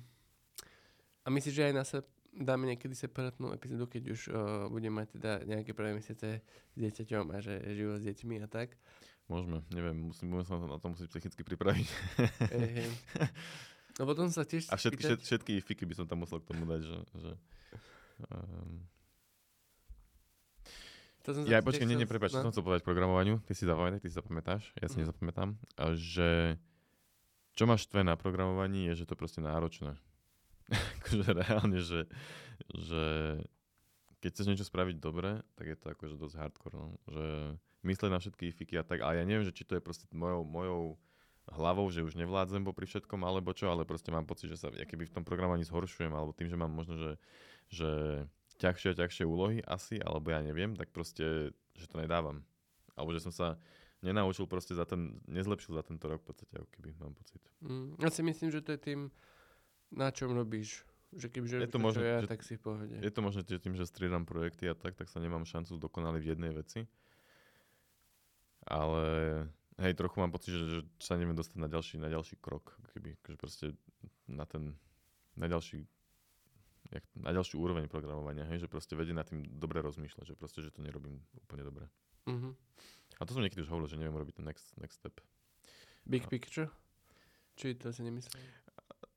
Speaker 2: a myslíš, že aj na sa dáme niekedy separátnu epizódu, keď už uh, budeme mať teda nejaké prvé mesiace s dieťaťom a že život s deťmi a tak?
Speaker 1: Môžeme, neviem, musím, musím sa na to musieť psychicky pripraviť.
Speaker 2: Hej, hej. No potom sa tiež
Speaker 1: A všetky, spýtať... všetky fiky by som tam musel k tomu dať, že... že um, to som ja, počkaj, nie, nie, prepáč, no. som chcel povedať programovaniu, ty si zapamätaj, ty si zapamätáš, ja si mm. nezapamätám, že čo máš tvé na programovaní je, že to proste náročné. akože reálne, že, že keď chceš niečo spraviť dobre, tak je to akože dosť hardcore, no. že mysleť na všetky ifiky a tak, a ja neviem, že či to je proste mojou, mojou hlavou, že už nevládzem popri všetkom, alebo čo, ale proste mám pocit, že sa ja keby v tom programovaní zhoršujem, alebo tým, že mám možno, že, že ťažšie a ťažšie úlohy asi, alebo ja neviem, tak proste, že to nedávam. Alebo že som sa nenaučil proste za ten, nezlepšil za tento rok v podstate, ako keby mám pocit.
Speaker 2: Mm, ja si myslím, že to je tým, na čom robíš. Že kebyže je to možno, ja, že, tak si v pohode.
Speaker 1: Je to možno tým, že striedam projekty a tak, tak sa nemám šancu dokonali v jednej veci. Ale hej, trochu mám pocit, že, že sa neviem dostať na ďalší, na ďalší krok. Keby, že proste na ten, na ďalší jak, na ďalšiu úroveň programovania, hej, že proste vedie na tým dobre rozmýšľať, že proste, že to nerobím úplne dobre. Mm-hmm. A to som niekedy už hovoril, že neviem robiť ten next, next step.
Speaker 2: Big a... picture? Či to si nemyslím?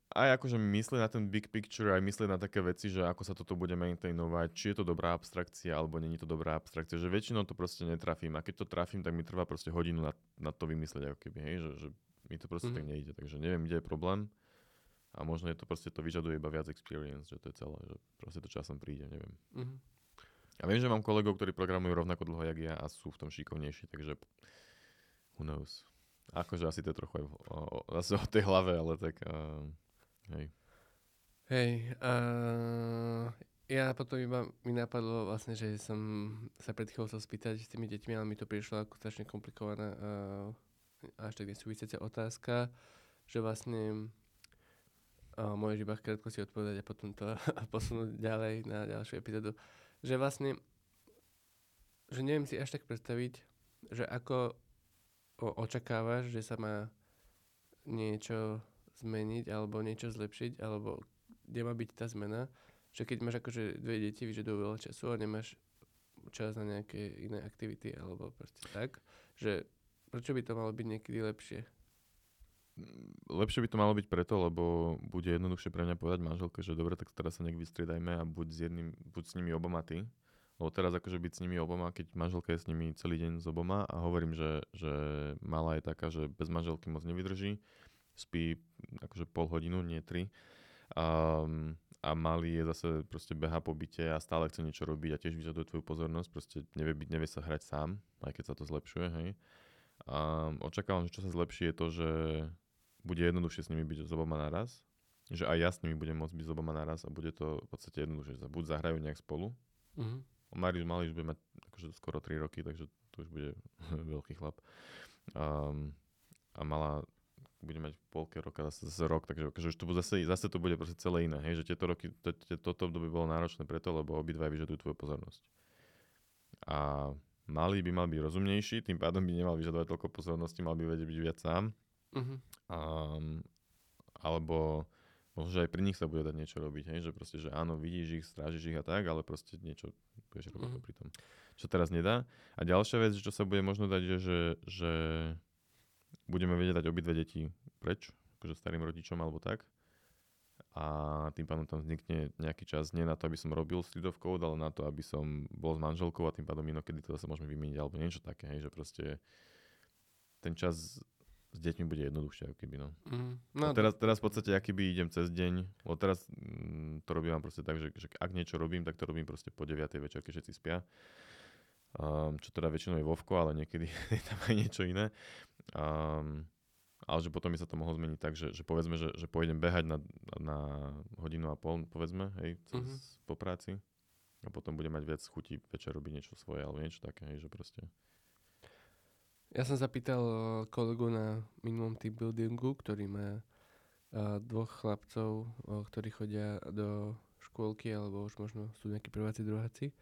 Speaker 1: Aj akože myslieť na ten big picture, aj myslieť na také veci, že ako sa toto bude maintainovať, či je to dobrá abstrakcia, alebo není to dobrá abstrakcia, že väčšinou to proste netrafím a keď to trafím, tak mi trvá proste hodinu na, na to vymyslieť, ako keby, hej, že, že mi to proste
Speaker 2: Mhm.
Speaker 1: tak nejde, takže neviem, kde je problém. A možno je to proste, to vyžaduje iba viac experience, že to je celé, že proste to časom príde, neviem.
Speaker 2: Mhm.
Speaker 1: A viem, že mám kolegov, ktorí programujú rovnako dlho, jak ja a sú v tom šikovnejší, takže who knows. Akože asi to je trochu aj v- o, o, zase o tej hlave, ale tak uh, hej.
Speaker 2: Hej, uh, ja potom iba mi napadlo vlastne, že som sa pred chvíľou chcel spýtať s tými deťmi, ale mi to prišlo ako strašne komplikovaná uh, až tak nesúvisiaca otázka, že vlastne uh, môžeš iba krátko si odpovedať a potom to posunúť ďalej na ďalšiu epizódu, že vlastne že neviem si až tak predstaviť, že ako očakávaš, že sa má niečo zmeniť alebo niečo zlepšiť, alebo kde má byť tá zmena, že keď máš akože dve deti, vyžadujú veľa času a nemáš čas na nejaké iné aktivity alebo proste tak, že prečo by to malo byť niekedy lepšie?
Speaker 1: Lepšie by to malo byť preto, lebo bude jednoduchšie pre mňa povedať manželke, že dobre, tak teraz sa nejak vystriedajme a buď s, jedným, buď s nimi oboma ty. Lebo teraz akože byť s nimi oboma, keď manželka je s nimi celý deň s oboma a hovorím, že, že malá je taká, že bez manželky moc nevydrží, spí akože pol hodinu, nie tri. Um, a malý je zase proste beha po byte a stále chce niečo robiť a tiež vyžaduje tvoju pozornosť, proste nevie, byť, nevie sa hrať sám, aj keď sa to zlepšuje, hej. A očakávam, že čo sa zlepší je to, že bude jednoduchšie s nimi byť s oboma naraz, že aj ja s nimi budem môcť byť s oboma naraz a bude to v podstate jednoduchšie, že buď zahrajú nejak spolu,
Speaker 2: Mhm.
Speaker 1: Marius malý už bude mať akože skoro 3 roky, takže to už bude veľký chlap. Um, a malá bude mať polke roka zase, zase rok, takže akože už to bude zase, zase to bude proste celé iné, hej, že tieto roky, to, to, toto obdobie bolo náročné preto, lebo obidva vyžadujú tvoju pozornosť. A malý by mal byť rozumnejší, tým pádom by nemal vyžadovať toľko pozornosti, mal by vedieť byť viac sám.
Speaker 2: Mhm.
Speaker 1: Um, alebo možno, že aj pri nich sa bude dať niečo robiť, hej? že proste, že áno, vidíš ich, strážiš ich a tak, ale proste niečo budeš robiť
Speaker 2: Mhm.
Speaker 1: mm. pri tom. Čo teraz nedá. A ďalšia vec, čo sa bude možno dať, je, že, že budeme vedieť dať obidve deti preč, akože starým rodičom alebo tak. A tým pádom tam vznikne nejaký čas nie na to, aby som robil street of code, ale na to, aby som bol s manželkou a tým pádom inokedy to zase môžeme vymeniť alebo niečo také, hej, že proste ten čas s deťmi bude jednoduchšie, ako keby, no. No,
Speaker 2: No,
Speaker 1: teraz, teraz v podstate, aký by idem cez deň, lebo teraz mm, to robím proste tak, že, že ak niečo robím, tak to robím proste po 9. večer, keď všetci spia. Um, čo teda väčšinou je Vovko, ale niekedy je tam aj niečo iné. Um, ale že potom by sa to mohlo zmeniť tak, že, že povedzme, že, že pôjdem behať na, na hodinu a pol, povedzme, hej, cez,
Speaker 2: Mhm.
Speaker 1: po práci. A potom budem mať viac chutí večer robiť niečo svoje, alebo niečo také, hej, že proste.
Speaker 2: Ja som zapýtal eh, kolegu na minulom team buildingu, ktorý má eh, dvoch chlapcov, eh, ktorí chodia do škôlky, alebo už možno sú nejakí prváci, druháci.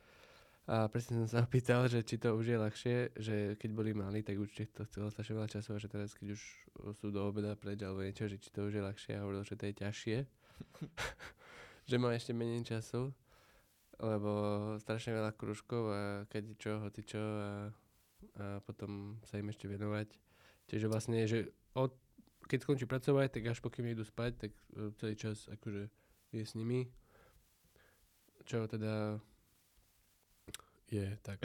Speaker 2: A presne som sa opýtal, že či to už je ľahšie, že keď boli malí, tak určite to chcelo strašne veľa času a že teraz, keď už sú do obeda preč alebo niečo, že či to už je ľahšie a hovoril, že to je ťažšie. že má ešte menej času, lebo strašne veľa kružkov a keď čo, hoci čo a, a potom sa im ešte venovať. Čiže vlastne, že od, keď skončí pracovať, tak až pokým idú spať, tak e, celý čas akože je s nimi. Čo teda je tak.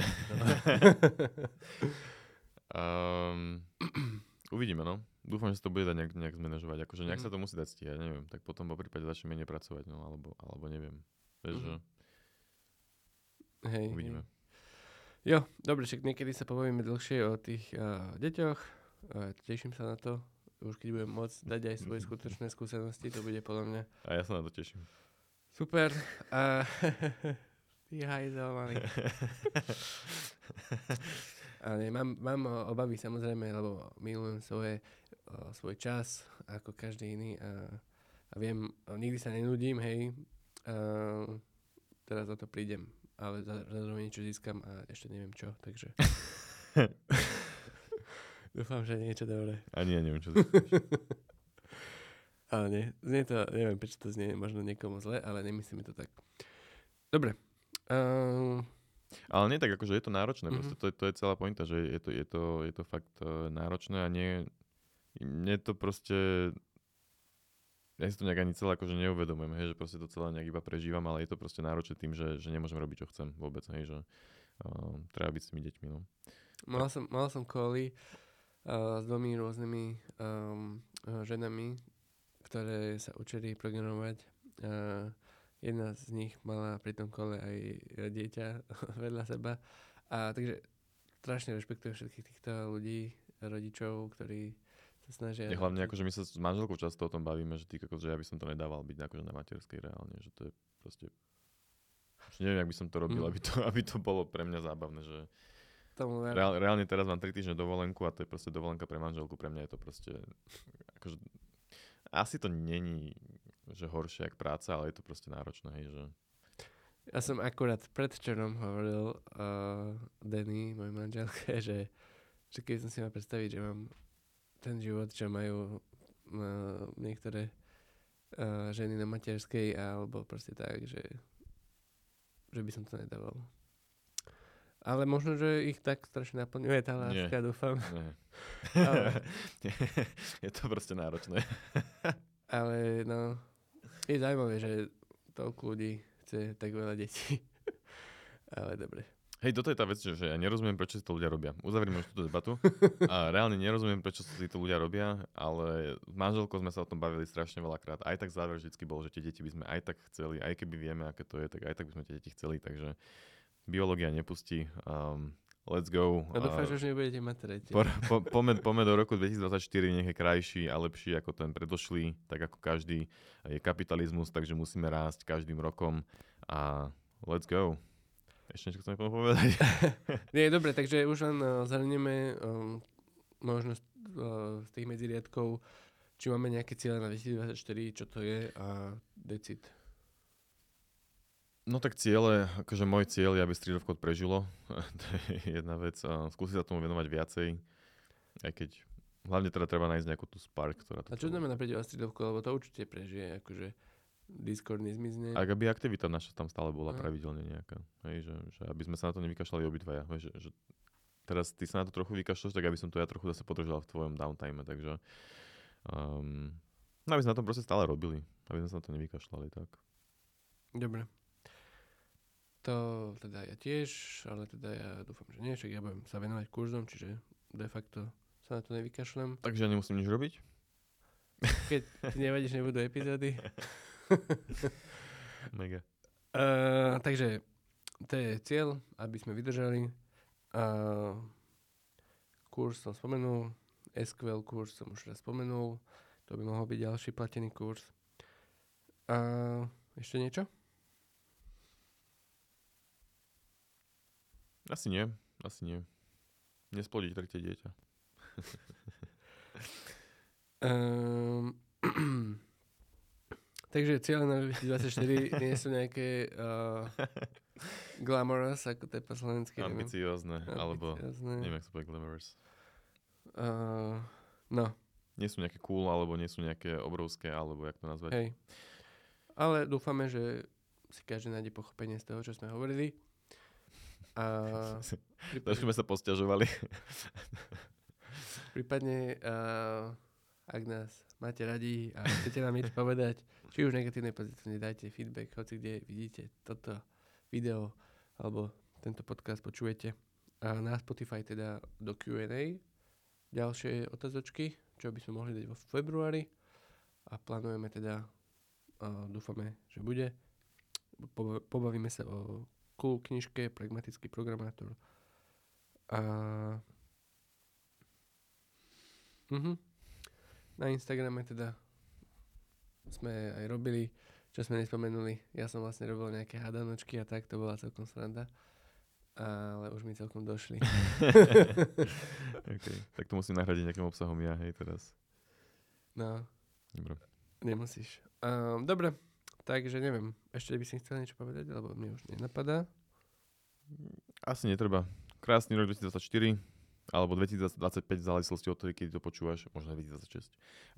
Speaker 1: Um, uvidíme, no. Dúfam, že sa to bude dať nejak, nejak zmanéžovať. Akože nejak
Speaker 2: Mhm.
Speaker 1: sa to musí dať stíhať, neviem. Tak potom po prípade začne menej pracovať, no, alebo, alebo neviem. Vieš,
Speaker 2: Mhm.
Speaker 1: že
Speaker 2: Hej,
Speaker 1: uvidíme.
Speaker 2: Hej. Jo, dobre, však niekedy sa povieme dlhšie o tých uh, deťoch. Uh, teším sa na to. Už keď budem môcť dať aj svoje skutočné skúsenosti, to bude podľa mňa
Speaker 1: A ja sa na to teším.
Speaker 2: super. A malý. Ale mám, mám obavy samozrejme, lebo milujem svoje, svoj čas, ako každý iný a, a viem, nikdy sa nenudím, hej. A, teraz za to prídem, ale zároveň niečo získam a ešte neviem čo, takže... Dúfam, že niečo dobré.
Speaker 1: Ani ja neviem, čo
Speaker 2: Ale nie, znie to, neviem, prečo to znie možno niekomu zle, ale nemyslíme to tak. Dobre. Uh,
Speaker 1: Ale nie tak, akože je to náročné.
Speaker 2: Mhm.
Speaker 1: Mm-hmm. To, je- to je celá pointa, že je to, je to, je to fakt uh, náročné a nie... Mne to proste... Ja si to nejak ani celé akože neuvedomujem, hej, že proste to celé nejak iba prežívam, ale je to proste náročné tým, že, že nemôžem robiť, čo chcem vôbec, hej, že uh, treba byť s tými deťmi, no.
Speaker 2: Mal som, mal som kvôli uh, s dvomi rôznymi um, ženami, ktoré sa učili programovať. Uh, jedna z nich mala pri tom kole aj dieťa vedľa seba. A takže strašne rešpektujem všetkých týchto ľudí, rodičov, ktorí sa snažia...
Speaker 1: Ja, hlavne akože my sa s manželkou často o tom bavíme, že, ty, že ja by som to nedával byť akože na materskej reálne, že to je proste... Už neviem, jak by som to robil, mm. aby, to, aby to bolo pre mňa zábavné, že
Speaker 2: Tomu
Speaker 1: Reál, reálne teraz mám 3 týždne dovolenku a to je proste dovolenka pre manželku, pre mňa je to proste... Akože, asi to není že horšie jak práca, ale je to proste náročné, hej, že...
Speaker 2: Ja som akurát predčerom hovoril uh, Denny, mojej manželke, že, že keď som si mal predstaviť, že mám ten život, čo majú uh, niektoré uh, ženy na materskej, alebo proste tak, že, že by som to nedával. Ale možno, že ich tak strašne naplňuje tá láska, Nie. dúfam. Nie.
Speaker 1: Ale... je to proste náročné.
Speaker 2: Ale no, je zaujímavé, že toľko ľudí chce tak veľa detí. Ale dobre.
Speaker 1: Hej, toto je tá vec, že ja nerozumiem, prečo si to ľudia robia. Uzavrime už túto debatu. A reálne nerozumiem, prečo si to ľudia robia, ale s manželkou sme sa o tom bavili strašne veľakrát. Aj tak záver vždy bol, že tie deti by sme aj tak chceli, aj keby vieme, aké to je, tak aj tak by sme tie deti chceli. Takže biológia nepustí. Um, let's go.
Speaker 2: A dúfam, že už nebudete mať tretie.
Speaker 1: Po, po, pomed do roku 2024 nech je krajší a lepší ako ten predošlý, tak ako každý. Je kapitalizmus, takže musíme rásť každým rokom a let's go. Ešte niečo chceme povedať?
Speaker 2: Nie, dobre, takže už len uh, zhrnieme um, možno z, uh, z tých medziriadkov, či máme nejaké cieľe na 2024, čo to je a decid.
Speaker 1: No tak ciele, akože môj cieľ je, aby Street of Code prežilo. to je jedna vec. Skúsiť sa tomu venovať viacej. Aj keď hlavne teda treba nájsť nejakú tú spark, ktorá to...
Speaker 2: A čo znamená pre teba Street of Code? Lebo to určite prežije, akože Discord nezmizne.
Speaker 1: Ak aby aktivita naša tam stále bola a. pravidelne nejaká. Hej, že, že, aby sme sa na to nevykašľali obidvaja. Hej, že, že teraz ty sa na to trochu vykašľaš, tak aby som to ja trochu zase podržal v tvojom downtime. Takže um, no aby sme na tom proste stále robili. Aby sme sa na to nevykašľali. Tak.
Speaker 2: Dobre. To teda ja tiež, ale teda ja dúfam, že nie, však ja budem sa venovať kurzom, čiže de facto sa na to nevykašlem.
Speaker 1: Takže nemusím nič robiť?
Speaker 2: Keď ti nevadíš, nebudú epizódy.
Speaker 1: Mega.
Speaker 2: Uh, takže to je cieľ, aby sme vydržali. Uh, kurz som spomenul, SQL kurz som už raz spomenul, to by mohol byť ďalší platený kurz. Uh, ešte niečo?
Speaker 1: Asi nie, asi nie. Nesplodiť tretie dieťa.
Speaker 2: um, takže cieľe na 2024 nie sú nejaké uh, glamorous, ako to je po slovensky.
Speaker 1: Ambiciózne, alebo neviem, ak sa povie glamorous.
Speaker 2: Uh, no.
Speaker 1: Nie sú nejaké cool, alebo nie sú nejaké obrovské, alebo jak to nazvať.
Speaker 2: Hej. Ale dúfame, že si každý nájde pochopenie z toho, čo sme hovorili. A
Speaker 1: Trošku sme sa posťažovali.
Speaker 2: prípadne, uh, ak nás máte radi a chcete nám niečo povedať, či už negatívne, pozitívne, dajte feedback, hoci kde vidíte toto video alebo tento podcast počujete. A na Spotify teda do Q&A ďalšie otázočky, čo by sme mohli dať vo februári a plánujeme teda, uh, dúfame, že bude. Pobavíme sa o cool knižke Pragmatický programátor. A... Mhm. Na Instagrame teda sme aj robili, čo sme nespomenuli. Ja som vlastne robil nejaké hadanočky a tak, to bola celkom sranda. Ale už mi celkom došli.
Speaker 1: okay. Tak to musím nahradiť nejakým obsahom ja, hej, teraz.
Speaker 2: No.
Speaker 1: Dobre.
Speaker 2: Nemusíš. Um, dobre, Takže neviem, ešte by si chcel niečo povedať, alebo mne už nenapadá.
Speaker 1: Asi netreba. Krásny rok 2024, alebo 2025 v závislosti od toho, keď to počúvaš, možno 2026.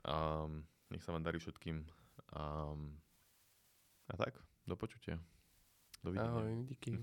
Speaker 1: Um, nech sa vám darí všetkým. Um, a tak, do počutia. Dovidenia.
Speaker 2: Ahoj, díky.